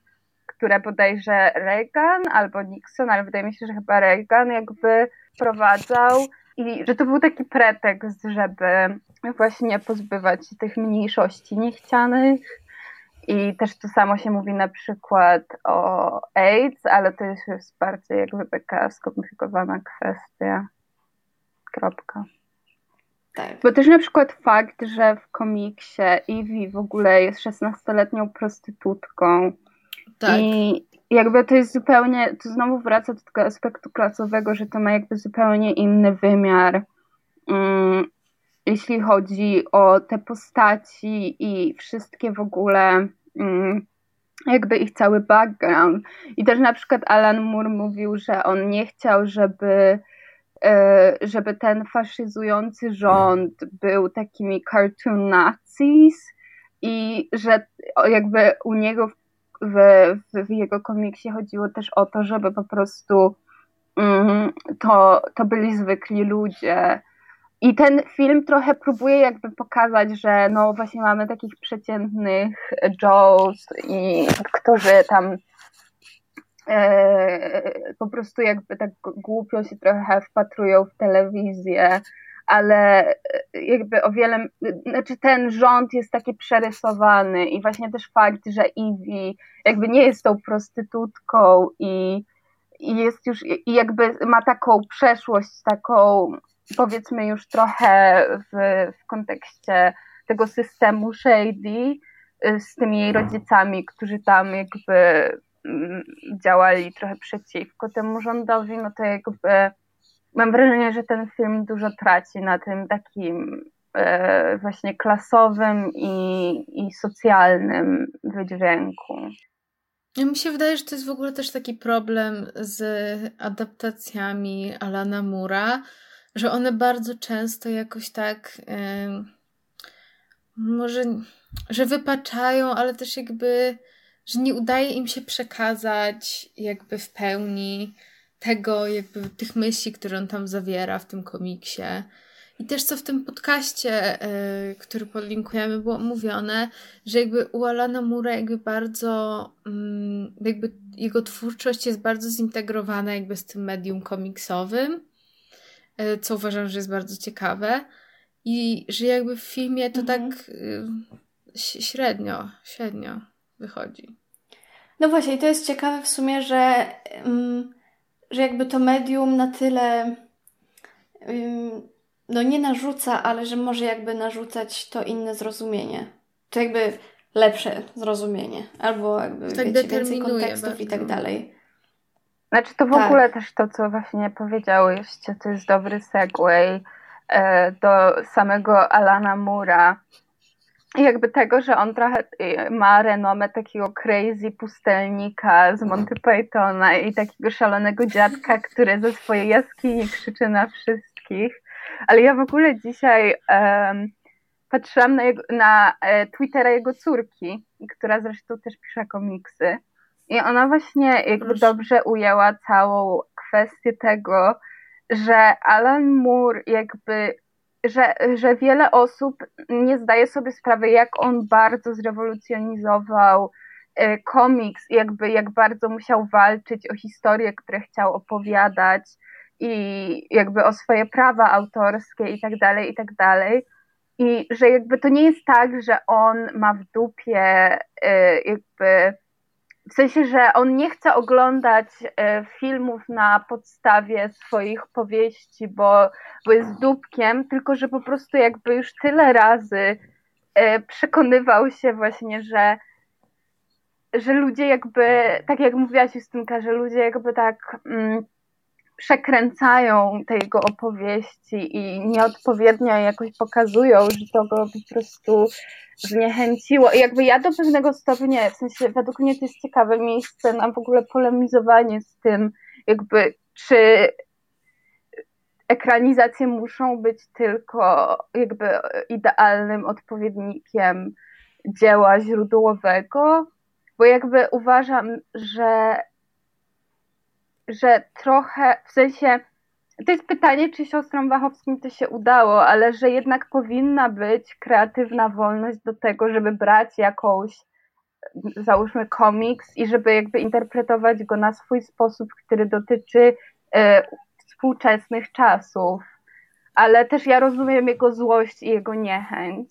które bodajże Reagan albo Nixon, ale wydaje mi się, że chyba Reagan jakby prowadzał i że to był taki pretekst, żeby właśnie pozbywać się tych mniejszości niechcianych i też to samo się mówi na przykład o AIDS, ale to jest już bardziej jakby taka skomplikowana kwestia. Kropka. Tak. Bo też na przykład fakt, że w komiksie Evie w ogóle jest 16-letnią prostytutką. Tak. I jakby to jest zupełnie, to znowu wraca do tego aspektu klasowego, że to ma jakby zupełnie inny wymiar. Um, jeśli chodzi o te postaci i wszystkie w ogóle mm, jakby ich cały background. I też na przykład Alan Moore mówił, że on nie chciał, żeby e, żeby ten faszyzujący rząd był takimi cartoon nazis i że jakby u niego w, w, w jego komiksie chodziło też o to, żeby po prostu mm, to, to byli zwykli ludzie, i ten film trochę próbuje jakby pokazać, że no właśnie mamy takich przeciętnych Joes i którzy tam e, po prostu jakby tak głupio się trochę wpatrują w telewizję, ale e, jakby o wiele, znaczy ten rząd jest taki przerysowany i właśnie też fakt, że Ivy jakby nie jest tą prostytutką i, i jest już, i jakby ma taką przeszłość, taką powiedzmy już trochę w, w kontekście tego systemu shady y, z tymi jej rodzicami, którzy tam jakby mm, działali trochę przeciwko temu rządowi, no to jakby mam wrażenie, że ten film dużo traci na tym takim e, właśnie klasowym i, i socjalnym wydźwięku. Ja mi się wydaje, że to jest w ogóle też taki problem z adaptacjami Alana Mura, że one bardzo często jakoś tak yy, może, że wypaczają, ale też jakby, że nie udaje im się przekazać jakby w pełni tego, jakby tych myśli, które on tam zawiera w tym komiksie. I też co w tym podcaście, yy, który podlinkujemy, było mówione, że jakby u Alana Mura jakby bardzo, yy, jakby jego twórczość jest bardzo zintegrowana jakby z tym medium komiksowym, co uważam, że jest bardzo ciekawe. I że jakby w filmie to mhm. tak średnio, średnio wychodzi. No właśnie, i to jest ciekawe w sumie, że że jakby to medium na tyle no nie narzuca, ale że może jakby narzucać to inne zrozumienie. To jakby lepsze zrozumienie, albo jakby tak wiecie, więcej kontekstów bardzo. i tak dalej. Znaczy to w tak. ogóle też to, co właśnie powiedziałyście, to jest dobry segway e, do samego Alana Mura, jakby tego, że on trochę y, ma renomę takiego crazy pustelnika z Monty Pythona i takiego szalonego dziadka, który ze swojej jaskini krzyczy na wszystkich. Ale ja w ogóle dzisiaj um, patrzyłam na, jego, na e, Twittera jego córki, która zresztą też pisze komiksy. I ona właśnie jakby Proszę. dobrze ujęła całą kwestię tego, że Alan Moore jakby że, że wiele osób nie zdaje sobie sprawy, jak on bardzo zrewolucjonizował e, komiks, jakby jak bardzo musiał walczyć o historie, które chciał opowiadać i jakby o swoje prawa autorskie i tak dalej, i tak dalej. I że jakby to nie jest tak, że on ma w dupie e, jakby w sensie, że on nie chce oglądać e, filmów na podstawie swoich powieści, bo, bo jest dupkiem, tylko że po prostu jakby już tyle razy e, przekonywał się właśnie, że, że ludzie jakby, tak jak mówiłaś Justynka, że ludzie jakby tak mm, przekręcają te jego opowieści i nieodpowiednio jakoś pokazują, że to go po prostu zniechęciło. I jakby ja do pewnego stopnia, w sensie według mnie to jest ciekawe miejsce na w ogóle polemizowanie z tym, jakby czy ekranizacje muszą być tylko jakby idealnym odpowiednikiem dzieła źródłowego, bo jakby uważam, że że trochę, w sensie, to jest pytanie, czy siostrom Wachowskim to się udało, ale że jednak powinna być kreatywna wolność do tego, żeby brać jakąś, załóżmy, komiks i żeby jakby interpretować go na swój sposób, który dotyczy e, współczesnych czasów. Ale też ja rozumiem jego złość i jego niechęć.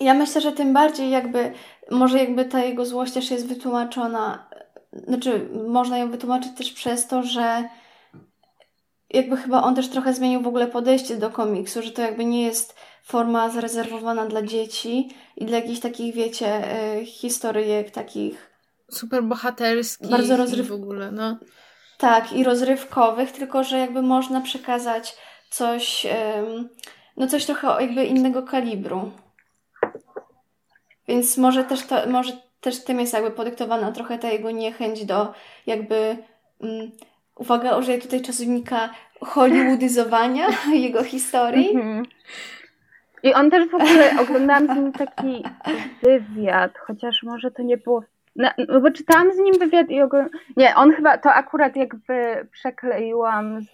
Ja myślę, że tym bardziej jakby, może jakby ta jego złość też jest wytłumaczona znaczy można ją wytłumaczyć też przez to, że jakby chyba on też trochę zmienił w ogóle podejście do komiksu, że to jakby nie jest forma zarezerwowana dla dzieci i dla jakichś takich, wiecie, y, historyjek takich super bohaterskich bardzo rozryw... w ogóle, no. Tak, i rozrywkowych, tylko że jakby można przekazać coś, no coś trochę jakby innego kalibru. Więc może też to, może też tym jest jakby podyktowana trochę ta jego niechęć do jakby, um, uwaga, użyję tutaj czasownika hollywoodyzowania jego historii. Mhm. I on też w ogóle, oglądałam z nim taki wywiad, chociaż może to nie było no, no, bo czytałam z nim wywiad i ogólnie. Nie, on chyba to akurat jakby przekleiłam z,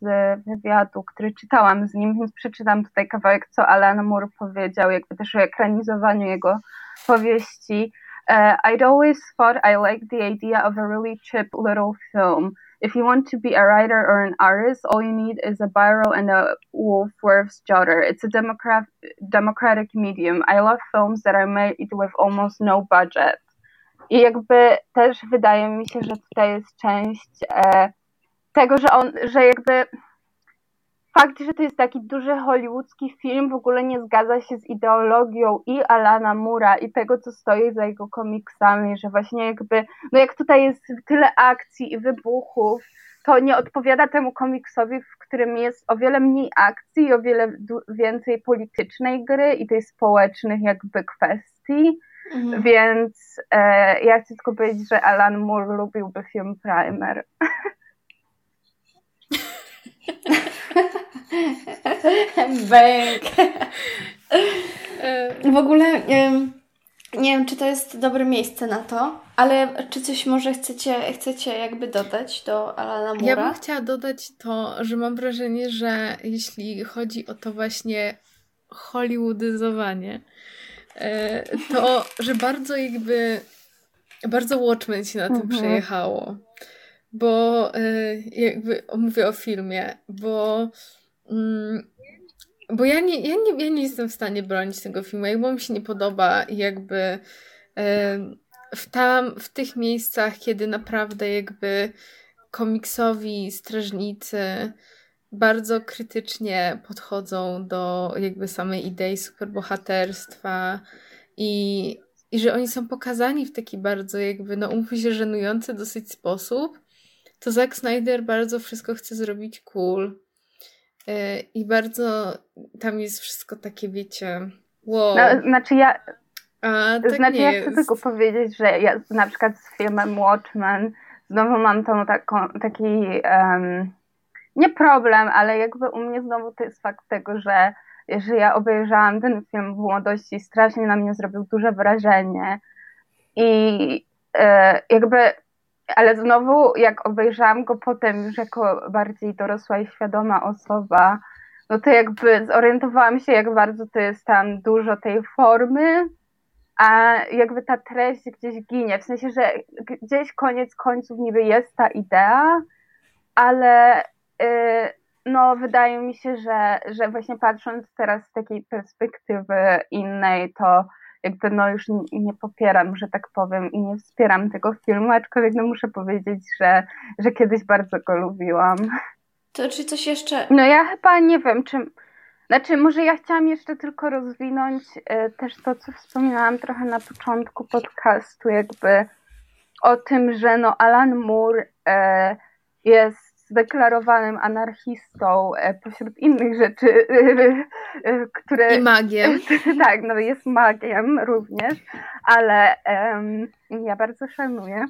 z wywiadu, który czytałam z nim, więc przeczytam tutaj kawałek, co Alan Moore powiedział, jakby też o ekranizowaniu jego powieści. Uh, I'd always thought I liked the idea of a really cheap little film. If you want to be a writer or an artist, all you need is a biro and a Wolfworth's jotter. It's a democrat democratic medium. I love films that are made with almost no budget. I jakby też wydaje mi się, że tutaj jest część e, tego, że on, że jakby fakt, że to jest taki duży hollywoodzki film, w ogóle nie zgadza się z ideologią i Alana Mura i tego, co stoi za jego komiksami, że właśnie jakby, no jak tutaj jest tyle akcji i wybuchów, to nie odpowiada temu komiksowi, w którym jest o wiele mniej akcji i o wiele więcej politycznej gry i tej społecznych jakby kwestii. Mhm. Więc e, ja chcę tylko powiedzieć, że Alan Moore lubiłby film Primer. Bęk. W ogóle nie wiem, czy to jest dobre miejsce na to, ale czy coś może chcecie, chcecie jakby dodać do Alana Mura? Ja bym chciała dodać to, że mam wrażenie, że jeśli chodzi o to właśnie hollywoodyzowanie, e, to, że bardzo jakby bardzo Watchmen się na tym mhm. przejechało. Bo e, jakby mówię o filmie, bo bo ja nie, ja, nie, ja nie jestem w stanie bronić tego filmu, jakby mi się nie podoba jakby w tam, w tych miejscach, kiedy naprawdę jakby komiksowi strażnicy bardzo krytycznie podchodzą do jakby samej idei superbohaterstwa i, i że oni są pokazani w taki bardzo jakby, no umówmy się, żenujący dosyć sposób, to Zack Snyder bardzo wszystko chce zrobić cool I bardzo tam jest wszystko takie, wiecie, wow. No, znaczy ja. A, tak znaczy ja chcę tylko powiedzieć, że ja na przykład z filmem Watchmen znowu mam tą taką, taki um, nie problem, ale jakby u mnie znowu to jest fakt tego, że, że ja obejrzałam ten film w młodości strasznie na mnie zrobił duże wrażenie. I e, jakby ale znowu, jak obejrzałam go potem już jako bardziej dorosła i świadoma osoba, no to jakby zorientowałam się, jak bardzo to jest tam dużo tej formy, a jakby ta treść gdzieś ginie. W sensie, że gdzieś koniec końców niby jest ta idea, ale yy, no wydaje mi się, że, że właśnie patrząc teraz z takiej perspektywy innej, to jakby no już nie, popieram, że tak powiem, i nie wspieram tego filmu, aczkolwiek no muszę powiedzieć, że, że kiedyś bardzo go lubiłam. To czy coś jeszcze? No ja chyba nie wiem, czy... Znaczy, może ja chciałam jeszcze tylko rozwinąć e, też to, co wspominałam trochę na początku podcastu, jakby o tym, że no Alan Moore e, jest zdeklarowanym anarchistą e, pośród innych rzeczy, e, e, które... I magiem. tak, no jest magiem również, ale um, ja bardzo szanuję.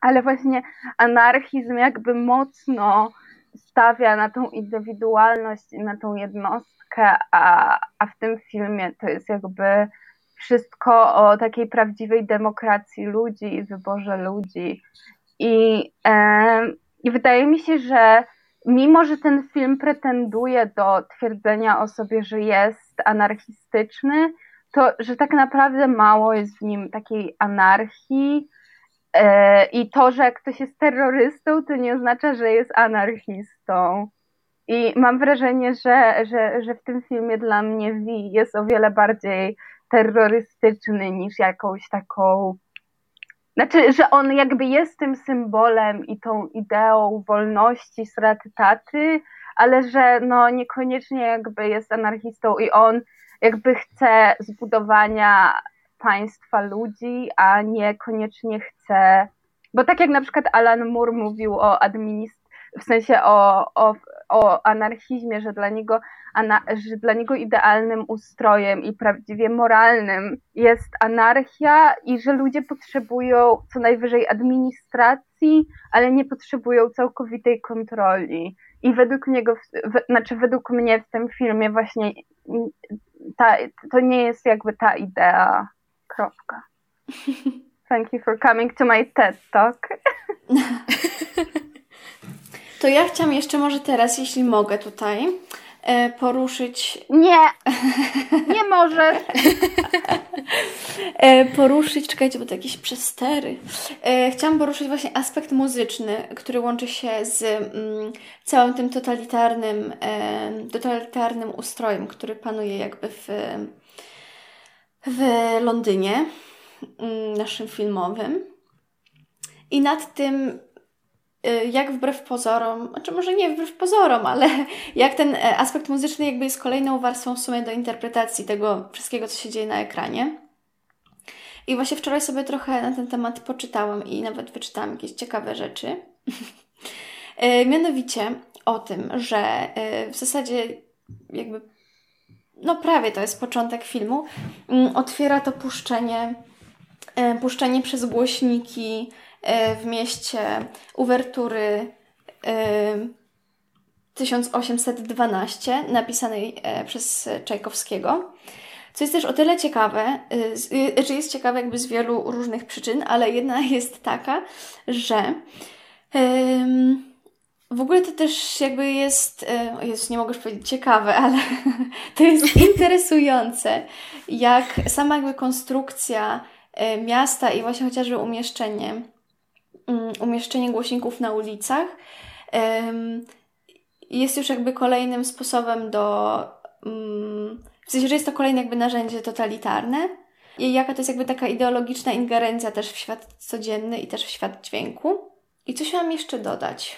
Ale właśnie anarchizm jakby mocno stawia na tą indywidualność i na tą jednostkę, a, a w tym filmie to jest jakby wszystko o takiej prawdziwej demokracji ludzi i wyborze ludzi. I i wydaje mi się, że mimo, że ten film pretenduje do twierdzenia o sobie, że jest anarchistyczny, to że tak naprawdę mało jest w nim takiej anarchii. E, I to, że ktoś jest terrorystą, to nie oznacza, że jest anarchistą. I mam wrażenie, że, że, że w tym filmie dla mnie V jest o wiele bardziej terrorystyczny niż jakąś taką znaczy, że on jakby jest tym symbolem i tą ideą wolności, straty taty, ale że no niekoniecznie jakby jest anarchistą i on jakby chce zbudowania państwa ludzi, a niekoniecznie chce, bo tak jak na przykład Alan Moore mówił o administracji, w sensie o, o, o anarchizmie, że dla, niego, ana, że dla niego idealnym ustrojem i prawdziwie moralnym jest anarchia i że ludzie potrzebują co najwyżej administracji, ale nie potrzebują całkowitej kontroli. I według niego, w, znaczy według mnie w tym filmie właśnie ta, to nie jest jakby ta idea. Kropka. Thank you for coming to my TED Talk. To ja chciałam jeszcze może teraz, jeśli mogę tutaj, poruszyć. Nie! Nie możesz! e, poruszyć, czekajcie, bo to jakieś przestery. E, chciałam poruszyć właśnie aspekt muzyczny, który łączy się z mm, całym tym totalitarnym, e, totalitarnym ustrojem, który panuje jakby w, w Londynie mm, naszym filmowym. I nad tym jak wbrew pozorom, znaczy może nie wbrew pozorom, ale jak ten e, aspekt muzyczny jakby jest kolejną warstwą w sumie do interpretacji tego wszystkiego, co się dzieje na ekranie. I właśnie wczoraj sobie trochę na ten temat poczytałam i nawet wyczytałam jakieś ciekawe rzeczy. E, mianowicie o tym, że e, w zasadzie jakby no prawie to jest początek filmu, mm, otwiera to puszczenie, puszczenie przez głośniki w mieście uwertury 1812 e, napisanej e, przez Czajkowskiego. Co jest też o tyle ciekawe, że jest ciekawe jakby z wielu różnych przyczyn, ale jedna jest taka, że w ogóle to też jakby jest, o Jezu, nie mogę już powiedzieć ciekawe, ale to jest interesujące, jak sama jakby konstrukcja miasta i właśnie chociażby umieszczenie umieszczenie głośników na ulicach jest już jakby kolejnym sposobem do. Mm, w sensie, że jest to kolejne jakby narzędzie totalitarne. I jaka to jest jakby taka ideologiczna ingerencja też w świat codzienny i też w świat dźwięku. I coś mam jeszcze dodać?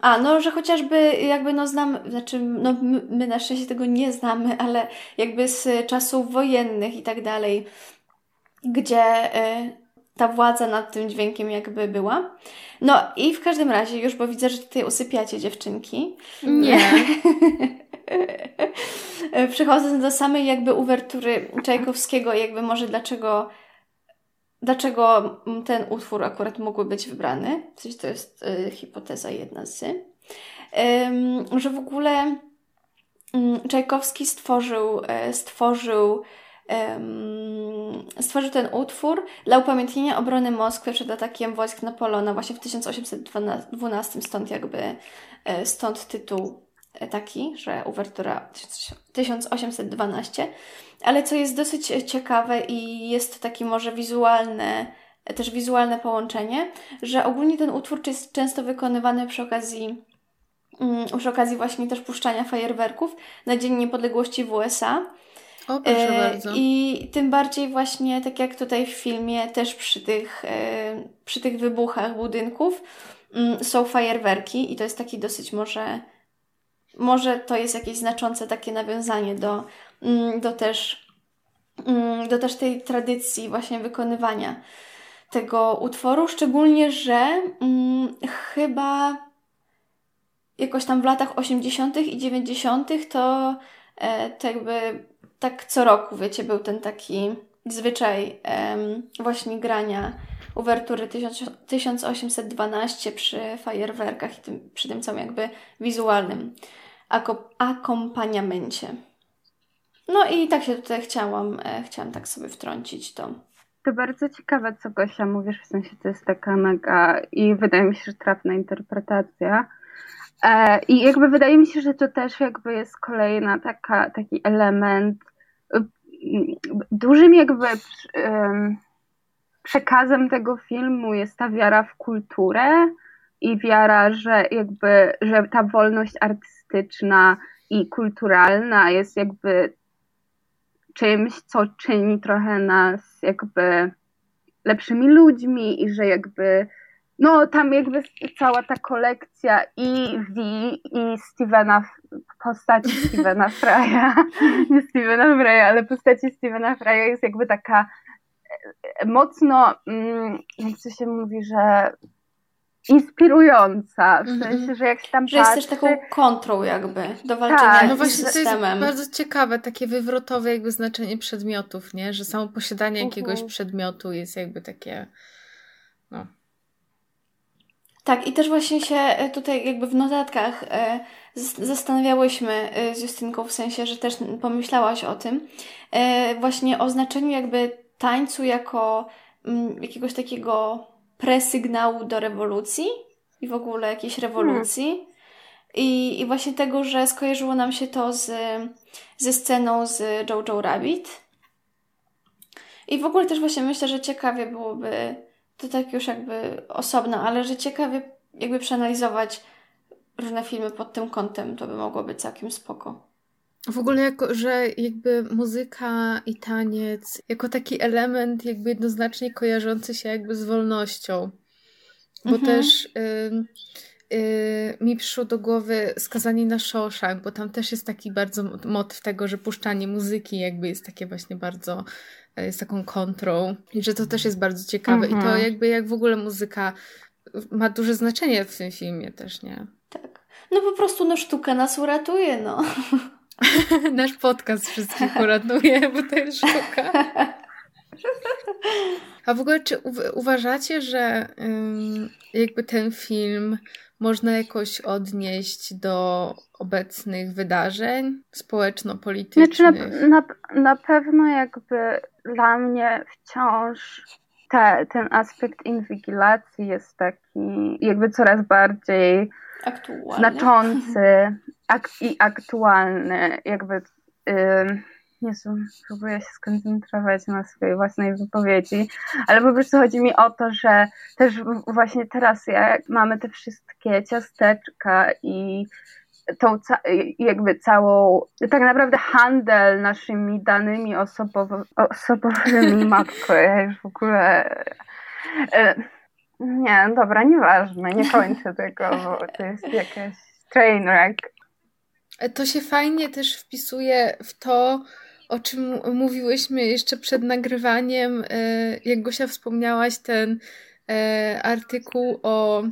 A, no, że chociażby jakby no znam, znaczy no my, my na szczęście tego nie znamy, ale jakby z czasów wojennych i tak dalej, gdzie y, ta władza nad tym dźwiękiem jakby była. No i w każdym razie, już bo widzę, że tutaj usypiacie dziewczynki. Nie. Przechodząc do samej jakby uwertury Czajkowskiego, jakby może dlaczego dlaczego ten utwór akurat mógł być wybrany. W sensie to jest y, hipoteza jedna z. Ym, że w ogóle y, Czajkowski stworzył, y, stworzył stworzył ten utwór dla upamiętnienia obrony Moskwy przed atakiem wojsk Napoleona właśnie w 1812, stąd jakby e, stąd tytuł e, taki, że uwertura 1812. Ale co jest dosyć ciekawe i jest taki może wizualne, też wizualne połączenie, że ogólnie ten utwór jest często wykonywany przy okazji mm, przy okazji właśnie też puszczania fajerwerków na Dzień Niepodległości w USA. O, proszę e, bardzo. I tym bardziej właśnie, tak jak tutaj w filmie, też przy tych, e, przy tych wybuchach budynków mm, są fajerwerki i to jest taki dosyć może, może to jest jakieś znaczące takie nawiązanie do, mm, do też mm, do też tej tradycji właśnie wykonywania tego utworu, szczególnie, że chyba jakoś tam w latach 80. i 90. to, e, to jakby tak co roku, wiecie, był ten taki zwyczaj właśnie grania uwertury 1812 przy fajerwerkach i tym, przy tym całym jakby wizualnym akompaniamencie. No i tak się tutaj chciałam, e, chciałam tak sobie wtrącić to. To bardzo ciekawe, co Gosia mówisz, w sensie to jest taka mega i wydaje mi się, że trafna interpretacja. E, I jakby wydaje mi się, że to też jakby jest kolejna taka, taki element dużym jakby przekazem tego filmu jest ta wiara w kulturę i wiara, że jakby, że ta wolność artystyczna i kulturalna jest jakby czymś, co czyni trochę nas jakby lepszymi ludźmi i że jakby no tam jakby cała ta kolekcja i V i Stevena, postaci Stevena Frya, nie Stevena Frya, ale postaci Stevena Frya jest jakby taka e, mocno, mm, jak to się mówi, że inspirująca, w mhm. sensie, że jak się tam że patrzy... jest też taką kontrą jakby do walczenia tak, no właśnie, z systemem. To jest bardzo ciekawe, takie wywrotowe jakby znaczenie przedmiotów, nie? Że samo posiadanie jakiegoś uh mhm. przedmiotu jest jakby takie no, tak, i też właśnie się e, tutaj jakby w notatkach e, zastanawiałyśmy e, z Justynką, w sensie, że też pomyślałaś o tym, właśnie o znaczeniu jakby tańcu jako mm, jakiegoś takiego presygnału do rewolucji i w ogóle jakiejś rewolucji. Hmm. I, I właśnie tego, że skojarzyło nam się to z, ze sceną z Jojo Rabbit, I w ogóle też właśnie myślę, że ciekawie byłoby, to tak już jakby osobno, ale że ciekawie jakby przeanalizować różne filmy pod tym kątem, to by mogło być całkiem spoko. W ogóle jako, że jakby muzyka i taniec jako taki element jakby jednoznacznie kojarzący się jakby z wolnością. Bo mhm. też y, y, mi przyszło do głowy skazanie na Shawshank, bo tam też jest taki bardzo motyw tego, że puszczanie muzyki jakby jest takie właśnie bardzo jest taką kontrą i że to też jest bardzo ciekawe mhm. i to mhm. jakby jak w ogóle muzyka ma duże znaczenie w tym filmie też, nie? Tak. No po prostu no sztuka nas uratuje, no. Nasz podcast wszystkich uratuje, bo to jest sztuka. A w ogóle, czy uważacie, że jakby ten film można jakoś odnieść do obecnych wydarzeń społeczno-politycznych? Znaczy na, na, na pewno jakby dla mnie wciąż te, ten aspekt inwigilacji jest taki jakby coraz bardziej aktualny. znaczący ak i aktualny. Jakby yy, Jezu, próbuję się skoncentrować na swojej własnej wypowiedzi, ale po prostu chodzi mi o to, że też właśnie teraz jak mamy te wszystkie ciasteczka i tą ca jakby całą, tak naprawdę handel naszymi danymi osobowymi, matko, ja już w ogóle... E, nie, dobra, nieważne, nie kończę tego, bo to jest jakaś train wreck. To się fajnie też wpisuje w to, o czym mówiłyśmy jeszcze przed nagrywaniem, e, jak Gosia wspomniałaś ten e, artykuł o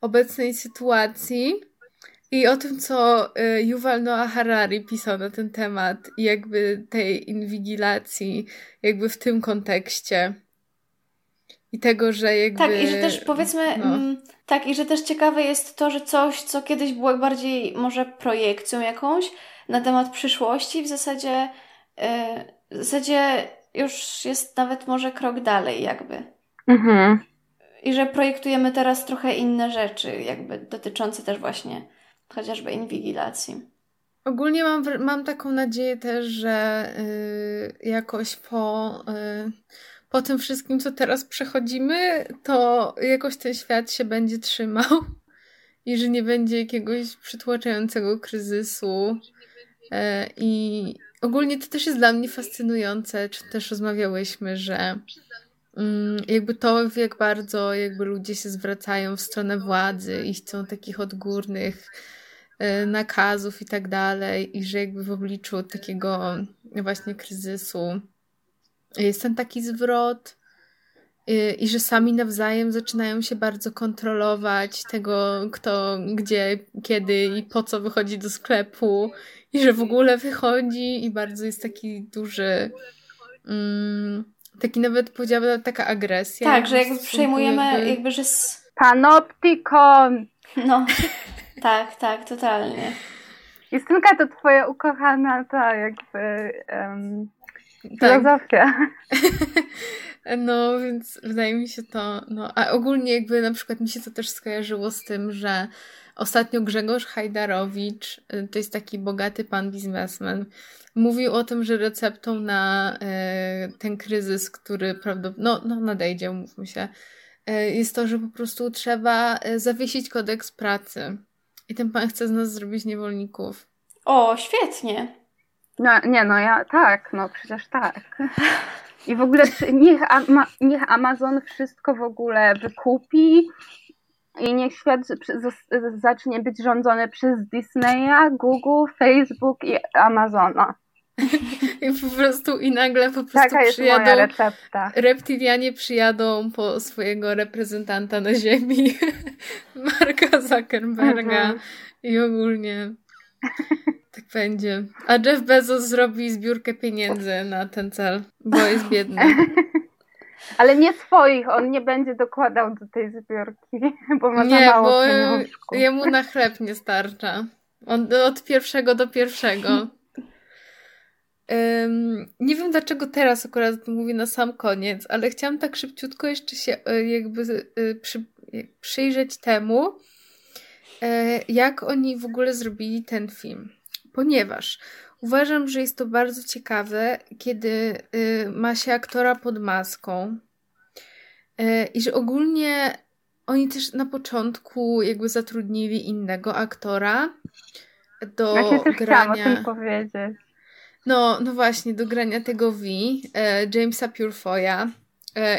obecnej sytuacji i o tym, co y, Yuval Noah Harari pisał na ten temat i jakby tej inwigilacji, jakby w tym kontekście. I tego, że jakby... Tak, i że też powiedzmy, no. mm, tak, i że też ciekawe jest to, że coś, co kiedyś było bardziej może projekcją jakąś na temat przyszłości, w zasadzie, w zasadzie już jest nawet może krok dalej jakby. Mhm. I że projektujemy teraz trochę inne rzeczy, jakby dotyczące też właśnie chociażby inwigilacji. Ogólnie mam, mam taką nadzieję też, że yy, jakoś po, yy, po tym wszystkim, co teraz przechodzimy, to jakoś ten świat się będzie trzymał i że nie będzie jakiegoś przytłaczającego kryzysu. I ogólnie to też jest dla mnie fascynujące, czy też rozmawiałyśmy, że mm, jakby to, jak bardzo jakby ludzie się zwracają w stronę władzy i chcą takich odgórnych Y, nakazów i tak dalej, i że jakby w obliczu takiego właśnie kryzysu jest ten taki zwrot y, i że sami nawzajem zaczynają się bardzo kontrolować tego, kto gdzie, kiedy i po co wychodzi do sklepu i że w ogóle wychodzi i bardzo jest taki duży mm, taki nawet powiedziałabym taka agresja. Tak, że jakby przejmujemy jakby, jakby że... Panoptikon! No, tak, tak, totalnie. Justynka to twoja ukochana ta jakby um, filozofia. No, więc wydaje mi się to, no, a ogólnie jakby na przykład mi się to też skojarzyło z tym, że ostatnio Grzegorz Hajdarowicz, y, to jest taki bogaty pan biznesmen, mówił o tym, że receptą na y, ten kryzys, który prawdopodobnie, no, no nadejdzie, mówmy się, y, jest to, że po prostu trzeba zawiesić kodeks pracy. I ten pan chce z nas zrobić niewolników. O, świetnie. No, nie, no ja tak, no przecież tak. I w ogóle niech, niech Amazon wszystko w ogóle wykupi i niech świat zacznie być rządzony przez Disneya, Google, Facebook i Amazona. I po prostu i nagle po prostu Taka przyjadą reptilianie przyjadą po swojego reprezentanta na ziemi Marka Zuckerberga mhm. i ogólnie tak będzie. A Jeff Bezos zrobi zbiórkę pieniędzy na ten cel, bo jest biedny. Ale nie swoich, on nie będzie dokładał do tej zbiórki, bo ma nie, za mało bo jemu na chleb nie starcza. On od pierwszego do pierwszego. Um, nie wiem dlaczego teraz akurat mówię na sam koniec, ale chciałam tak szybciutko jeszcze się e, jakby e, przy, przyjrzeć temu, e, jak oni w ogóle zrobili ten film. Ponieważ uważam, że jest to bardzo ciekawe, kiedy y, ma się aktora pod maską y, i że ogólnie oni też na początku jakby zatrudnili innego aktora do też grania. o tym powiedzieć. No, no właśnie, do grania tego V, e, Jamesa Purefoya.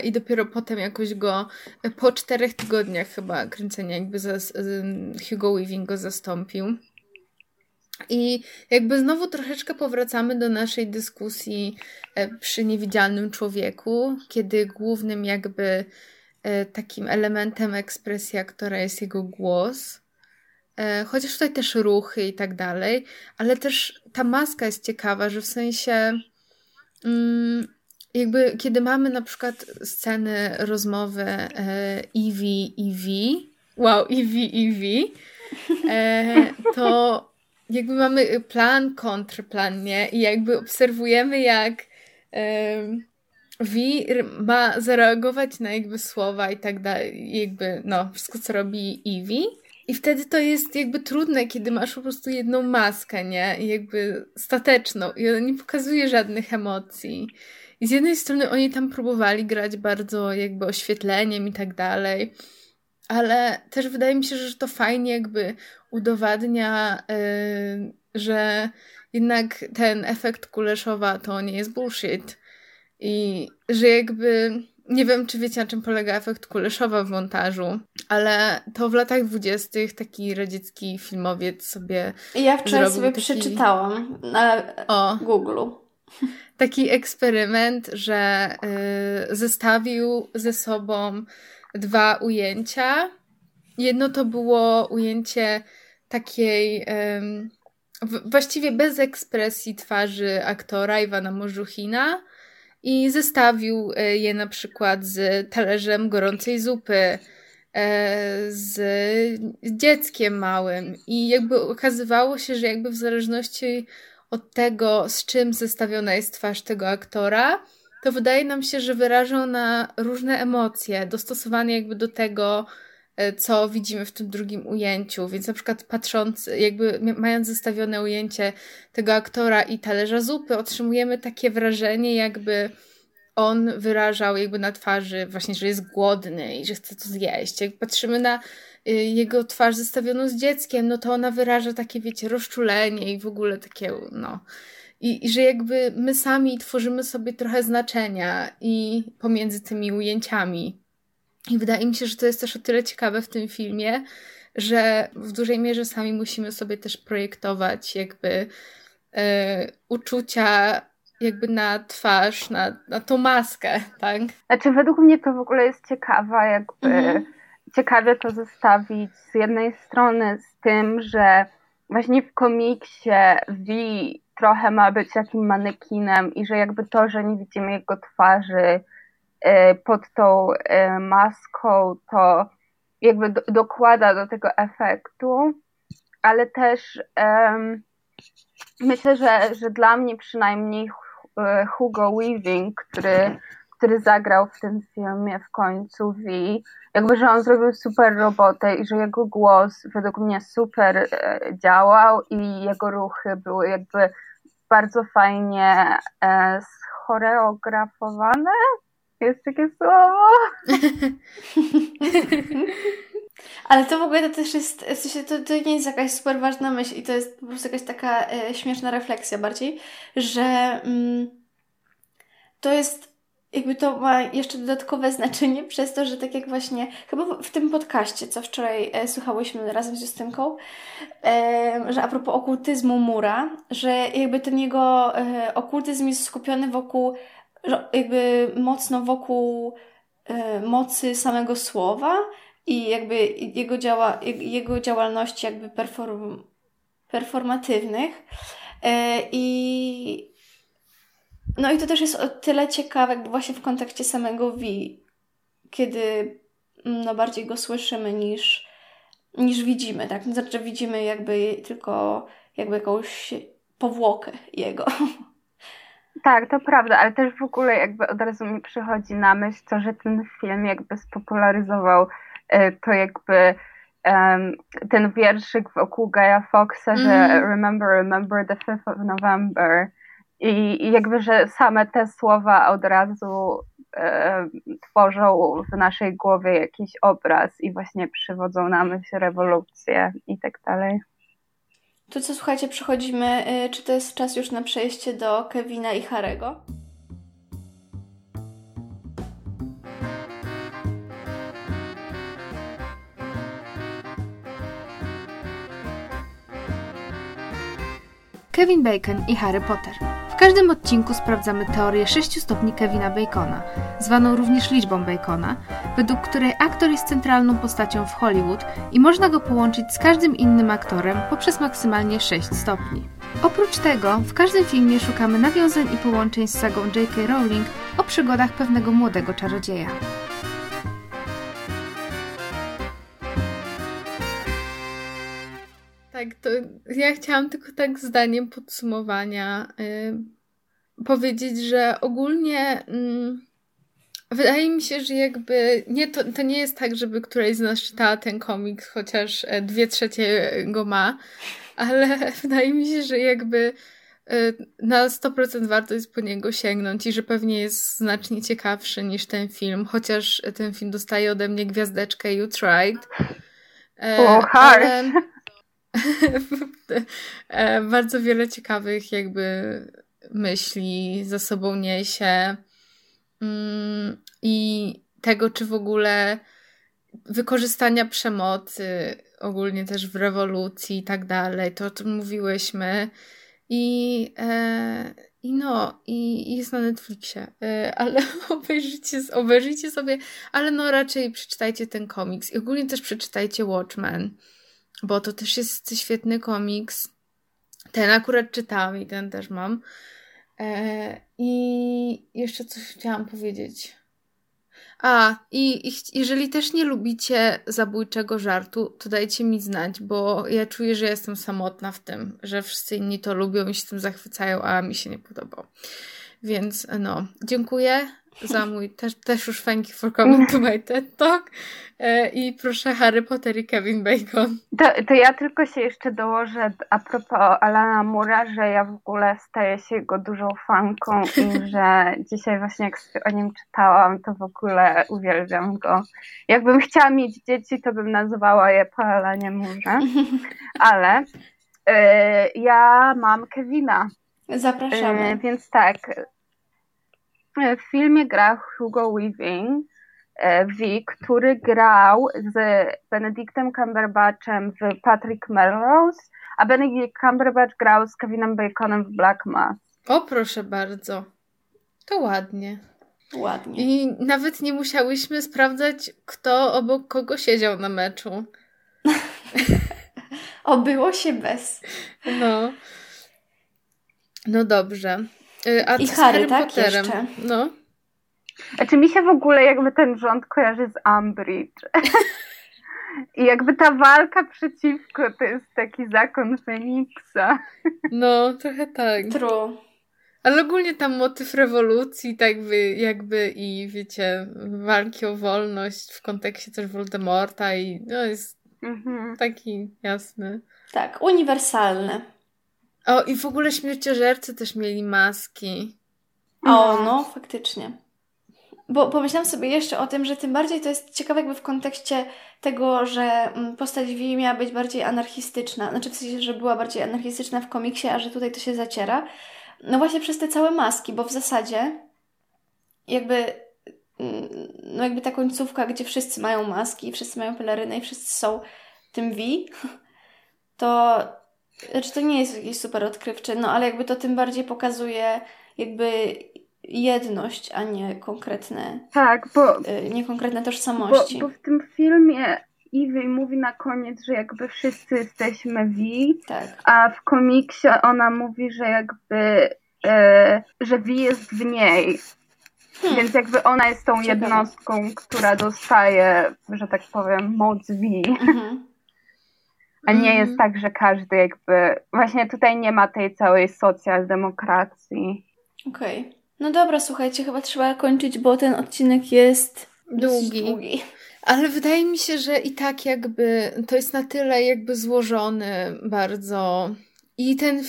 I dopiero potem jakoś go po czterech tygodniach chyba kręcenia jakby zas, Hugo Weaving go zastąpił. I jakby znowu troszeczkę powracamy do naszej dyskusji e, przy niewidzialnym człowieku, kiedy głównym jakby e, takim elementem ekspresji aktora jest jego głos. E, chociaż tutaj też ruchy i tak dalej, ale też ta maska jest ciekawa, że w sensie mm, jakby kiedy mamy na przykład sceny rozmowy Eevee Eevee, wow, Eevee Eevee, to jakby mamy plan, kontrplan, nie? I jakby obserwujemy, jak Wir ma zareagować na jakby słowa i tak dalej, jakby, no, wszystko co robi Eevee. I wtedy to jest jakby trudne, kiedy masz po prostu jedną maskę, nie? Jakby stateczną. I ona nie pokazuje żadnych emocji. I z jednej strony oni tam próbowali grać bardzo jakby oświetleniem i tak dalej, ale też wydaje mi się, że to fajnie jakby udowadnia, yy, że jednak ten efekt Kuleszowa to nie jest bullshit. I że jakby nie wiem, czy wiecie, na czym polega efekt Kuleszowa w montażu, ale to w latach dwudziestych taki radziecki filmowiec sobie. Ja wczoraj sobie taki... przeczytałam na o. Google. Taki eksperyment, że y, zestawił ze sobą dwa ujęcia. Jedno to było ujęcie takiej um, właściwie bez ekspresji twarzy aktora Iwana Morzuchina i zestawił e, je na przykład z talerzem gorącej zupy, e, z dzieckiem małym i jakby okazywało się, że jakby w zależności od tego, z czym zestawiona jest twarz tego aktora, to wydaje nam się, że wyrażą na różne emocje, dostosowane jakby do tego, e, co widzimy w tym drugim ujęciu. Więc na przykład patrząc, jakby mając zestawione ujęcie tego aktora i talerza zupy, otrzymujemy takie wrażenie, jakby on wyrażał jakby na twarzy właśnie, że jest głodny i że chce to zjeść. Jak patrzymy na y, jego twarz zestawioną z dzieckiem, no to ona wyraża takie, wiecie, rozczulenie i w ogóle takie, no, i, I że jakby my sami tworzymy sobie trochę znaczenia i pomiędzy tymi ujęciami. I wydaje mi się, że to jest też o tyle ciekawe w tym filmie, że w dużej mierze sami musimy sobie też projektować jakby e, uczucia jakby na twarz, na, na tą maskę, tak? Znaczy według mnie to w ogóle jest ciekawe, jakby mhm. ciekawie to zestawić z jednej strony z tym, że właśnie w komiksie V trochę ma być takim manekinem i że jakby to, że nie widzimy jego twarzy e, pod tą e, maską, to jakby do, dokłada do tego efektu, ale też um, myślę, że, że dla mnie przynajmniej e, Hugo Weaving, który, który zagrał w tym filmie w końcu V, jakby, że on zrobił super robotę i że jego głos według mnie super działał i jego ruchy były jakby bardzo fajnie e, schoreografowane. Jest takie słowo. Ale to w ogóle to też jest, w sensie to, to nie jest jakaś super ważna myśl i to jest po prostu jakaś taka e, śmieszna refleksja bardziej, że mm, to jest jakby to ma jeszcze dodatkowe znaczenie przez to, że tak jak właśnie, chyba w tym podcaście, co wczoraj e, słuchałyśmy razem z Justynką, e, że a propos okultyzmu Mura, że jakby ten jego e, okultyzm jest skupiony wokół, jakby mocno wokół e, mocy samego słowa i jakby jego, działa, jego działalności jakby perform, performatywnych. E, i no i to też jest o tyle ciekawe, właśnie w kontekście samego V, kiedy mm, no, bardziej go słyszymy niż, niż widzimy, tak? Znaczy widzimy jakby tylko jakby jakąś powłokę jego. Tak, to prawda, ale też w ogóle jakby od razu mi przychodzi na myśl to, że ten film jakby spopularyzował e, to jakby ten wierszyk wokół Gaia Foxa, mm. że mhm. remember, remember the 5th of November. I, jakby, że same te słowa od razu e, tworzą w naszej głowie jakiś obraz i właśnie przywodzą na myśl rewolucję i tak dalej. To co, słuchajcie, przechodzimy, y, czy to jest czas już na przejście do Kevina i Harego? Kevin Bacon i Harry Potter. Każdym odcinku sprawdzamy teorię 6 stopni Kevina Bacona, zwaną również liczbą Bacona, według której aktor jest centralną postacią w Hollywood i można go połączyć z każdym innym aktorem poprzez maksymalnie 6 stopni. Oprócz tego, w każdym filmie szukamy nawiązań i połączeń z sagą J.K. Rowling o przygodach pewnego młodego czarodzieja. Tak, to ja chciałam tylko tak zdaniem podsumowania yy, powiedzieć, że ogólnie yy, wydaje mi się, że jakby nie, to, to nie jest tak, żeby któraś z nas czytała ten komiks, chociaż e, dwie trzecie go ma, ale wydaje mi się, że jakby y, na 100% warto jest po niego sięgnąć i że pewnie jest znacznie ciekawszy niż ten film, chociaż ten film dostaje ode mnie gwiazdeczkę You Tried. E, o, harsh. Ale, bardzo wiele ciekawych jakby myśli za sobą niesie. Mm, i tego, czy w ogóle wykorzystania przemocy ogólnie też w rewolucji i tak dalej, to o czym mówiłyśmy. I, e, i no, i, jest na Netflixie, e, ale obejrzyjcie, obejrzyjcie sobie, ale no raczej przeczytajcie ten komiks i ogólnie też przeczytajcie Watchmen bo to też jest świetny komiks. Ten akurat czytałam i ten też mam. E, I jeszcze coś chciałam powiedzieć. A, i, i jeżeli też nie lubicie zabójczego żartu, to dajcie mi znać, bo ja czuję, że jestem samotna w tym, że wszyscy inni to lubią i się tym zachwycają, a mi się nie podobał. Więc no, dziękuję za mój też, też już thank you for coming to my TED Talk e, i proszę Harry Potter i Kevin Bacon. To, to ja tylko się jeszcze dołożę a propos Alana Mura, że ja w ogóle staję się jego dużą fanką i że dzisiaj właśnie jak o nim czytałam, to w ogóle uwielbiam go. Jakbym chciała mieć dzieci, to bym nazwała je po Alanie Murze, ale y, ja mam Kevina. Zapraszamy. Y, więc tak, w filmie gra Hugo Weaving, e, V, który grał z Benedictem Cumberbatchem w Patrick Melrose, a Benedict Cumberbatch grał z Kevinem Baconem w Black Mass. O, proszę bardzo. To ładnie. Ładnie. I nawet nie musiałyśmy sprawdzać, kto obok kogo siedział na meczu. Obyło się bez. No. No dobrze. Y, a I Harry, Harry tak? Potterem? Jeszcze. No. Znaczy mi się w ogóle jakby ten rząd kojarzy z Umbridge. I jakby ta walka przeciwko to jest taki zakon Feniksa. No, trochę tak. True. Ale ogólnie tam motyw rewolucji, tak jakby, jakby i wiecie, walki o wolność w kontekście też Voldemorta i no jest mhm. taki jasny. Tak, uniwersalny. O, i w ogóle śmierciożercy też mieli maski. O, no, faktycznie. Bo pomyślałam sobie jeszcze o tym, że tym bardziej to jest ciekawe jakby w kontekście tego, że mm, postać V miała być bardziej anarchistyczna. Znaczy w sensie, że była bardziej anarchistyczna w komiksie, a że tutaj to się zaciera. No właśnie przez te całe maski, bo w zasadzie jakby mm, no jakby ta końcówka, gdzie wszyscy mają maski, wszyscy mają pelerynę i wszyscy są tym V, to znaczy to nie jest jakiś super odkrywczy, no ale jakby to tym bardziej pokazuje jakby jedność, a nie konkretne tak, bo, y, nie konkretne tożsamości. Bo, bo w tym filmie Ivy mówi na koniec, że jakby wszyscy jesteśmy V, tak. a w komiksie ona mówi, że jakby e, że V jest w niej. Hmm. Więc jakby ona jest tą Ciekawe. jednostką, która dostaje, że tak powiem, moc V. Mhm. A nie jest mhm. tak, że każdy jakby. Właśnie tutaj nie ma tej całej socjaldemokracji. Okej. Okay. No dobra, słuchajcie, chyba trzeba kończyć, bo ten odcinek jest długi. długi. Ale wydaje mi się, że i tak jakby to jest na tyle jakby złożony bardzo i ten,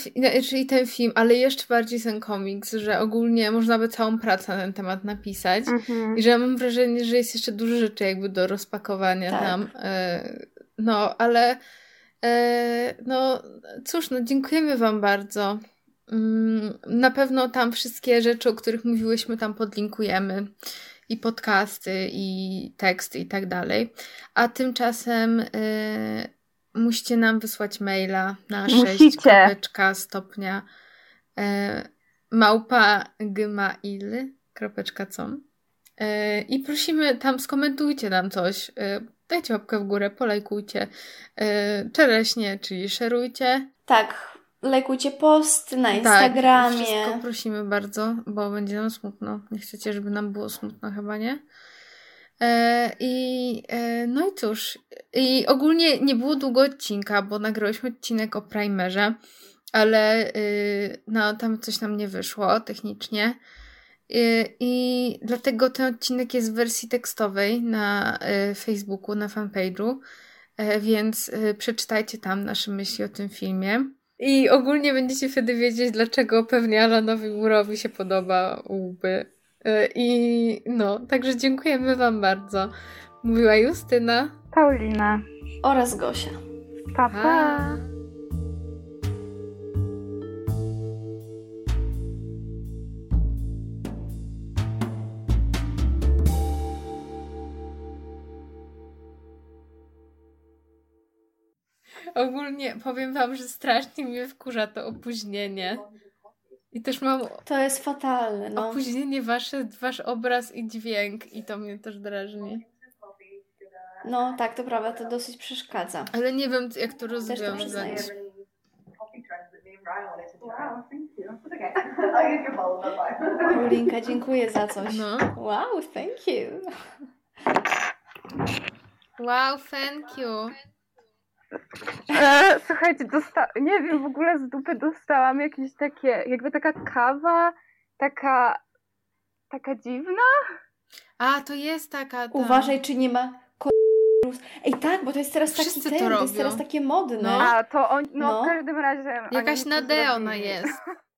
czyli ten film, ale jeszcze bardziej ten komiks, że ogólnie można by całą pracę na ten temat napisać. Mhm. I że mam wrażenie, że jest jeszcze dużo rzeczy jakby do rozpakowania tak. tam. E, no, ale no cóż, no dziękujemy Wam bardzo. Mm, na pewno tam wszystkie rzeczy, o których mówiłyśmy, tam podlinkujemy. I podcasty, i teksty, i tak dalej. A tymczasem e, musicie nam wysłać maila na 6 kropeczka stopnia e, małpa gmail kropeczka com e, i prosimy tam skomentujcie nam coś e, dajcie łapkę w górę, polajkujcie e, czereśnie, czyli szerujcie tak, lajkujcie post na tak, Instagramie tak, wszystko prosimy bardzo, bo będzie nam smutno nie chcecie, żeby nam było smutno chyba, nie? E, I e, no i cóż, i ogólnie nie było długo odcinka, bo nagrałyśmy odcinek o Primerze, ale y, no, tam coś nam nie wyszło technicznie. Y, I dlatego ten odcinek jest w wersji tekstowej na y, Facebooku, na fanpage'u, e, więc przeczytajcie tam nasze myśli o tym filmie. I ogólnie będziecie wtedy wiedzieć, dlaczego pewnie Alanowi Murowi się podoba łby I no, także dziękujemy Wam bardzo. Mówiła Justyna, Paulina oraz Gosia. Pa, pa. Ogólnie powiem Wam, że strasznie mnie wkurza to opóźnienie. I też mam. To jest fatalne. No. Opóźnienie wasze, wasz obraz i dźwięk, i to mnie też drażni. No tak, to prawda, to dosyć przeszkadza. Ale nie wiem, jak to rozwiązać. Paulinka, dziękuję za coś. No. Wow, thank you. Wow, thank you. E, słuchajcie, dosta- nie wiem, w ogóle z dupy dostałam jakieś takie, jakby taka kawa, taka, taka dziwna. A, to jest taka. Ta... Uważaj, czy nie ma Ej, tak, bo to jest teraz taki ten, to, to, jest teraz takie modne. No. A, to on, no, no. w każdym razie... Jakaś Nadeo ona jest.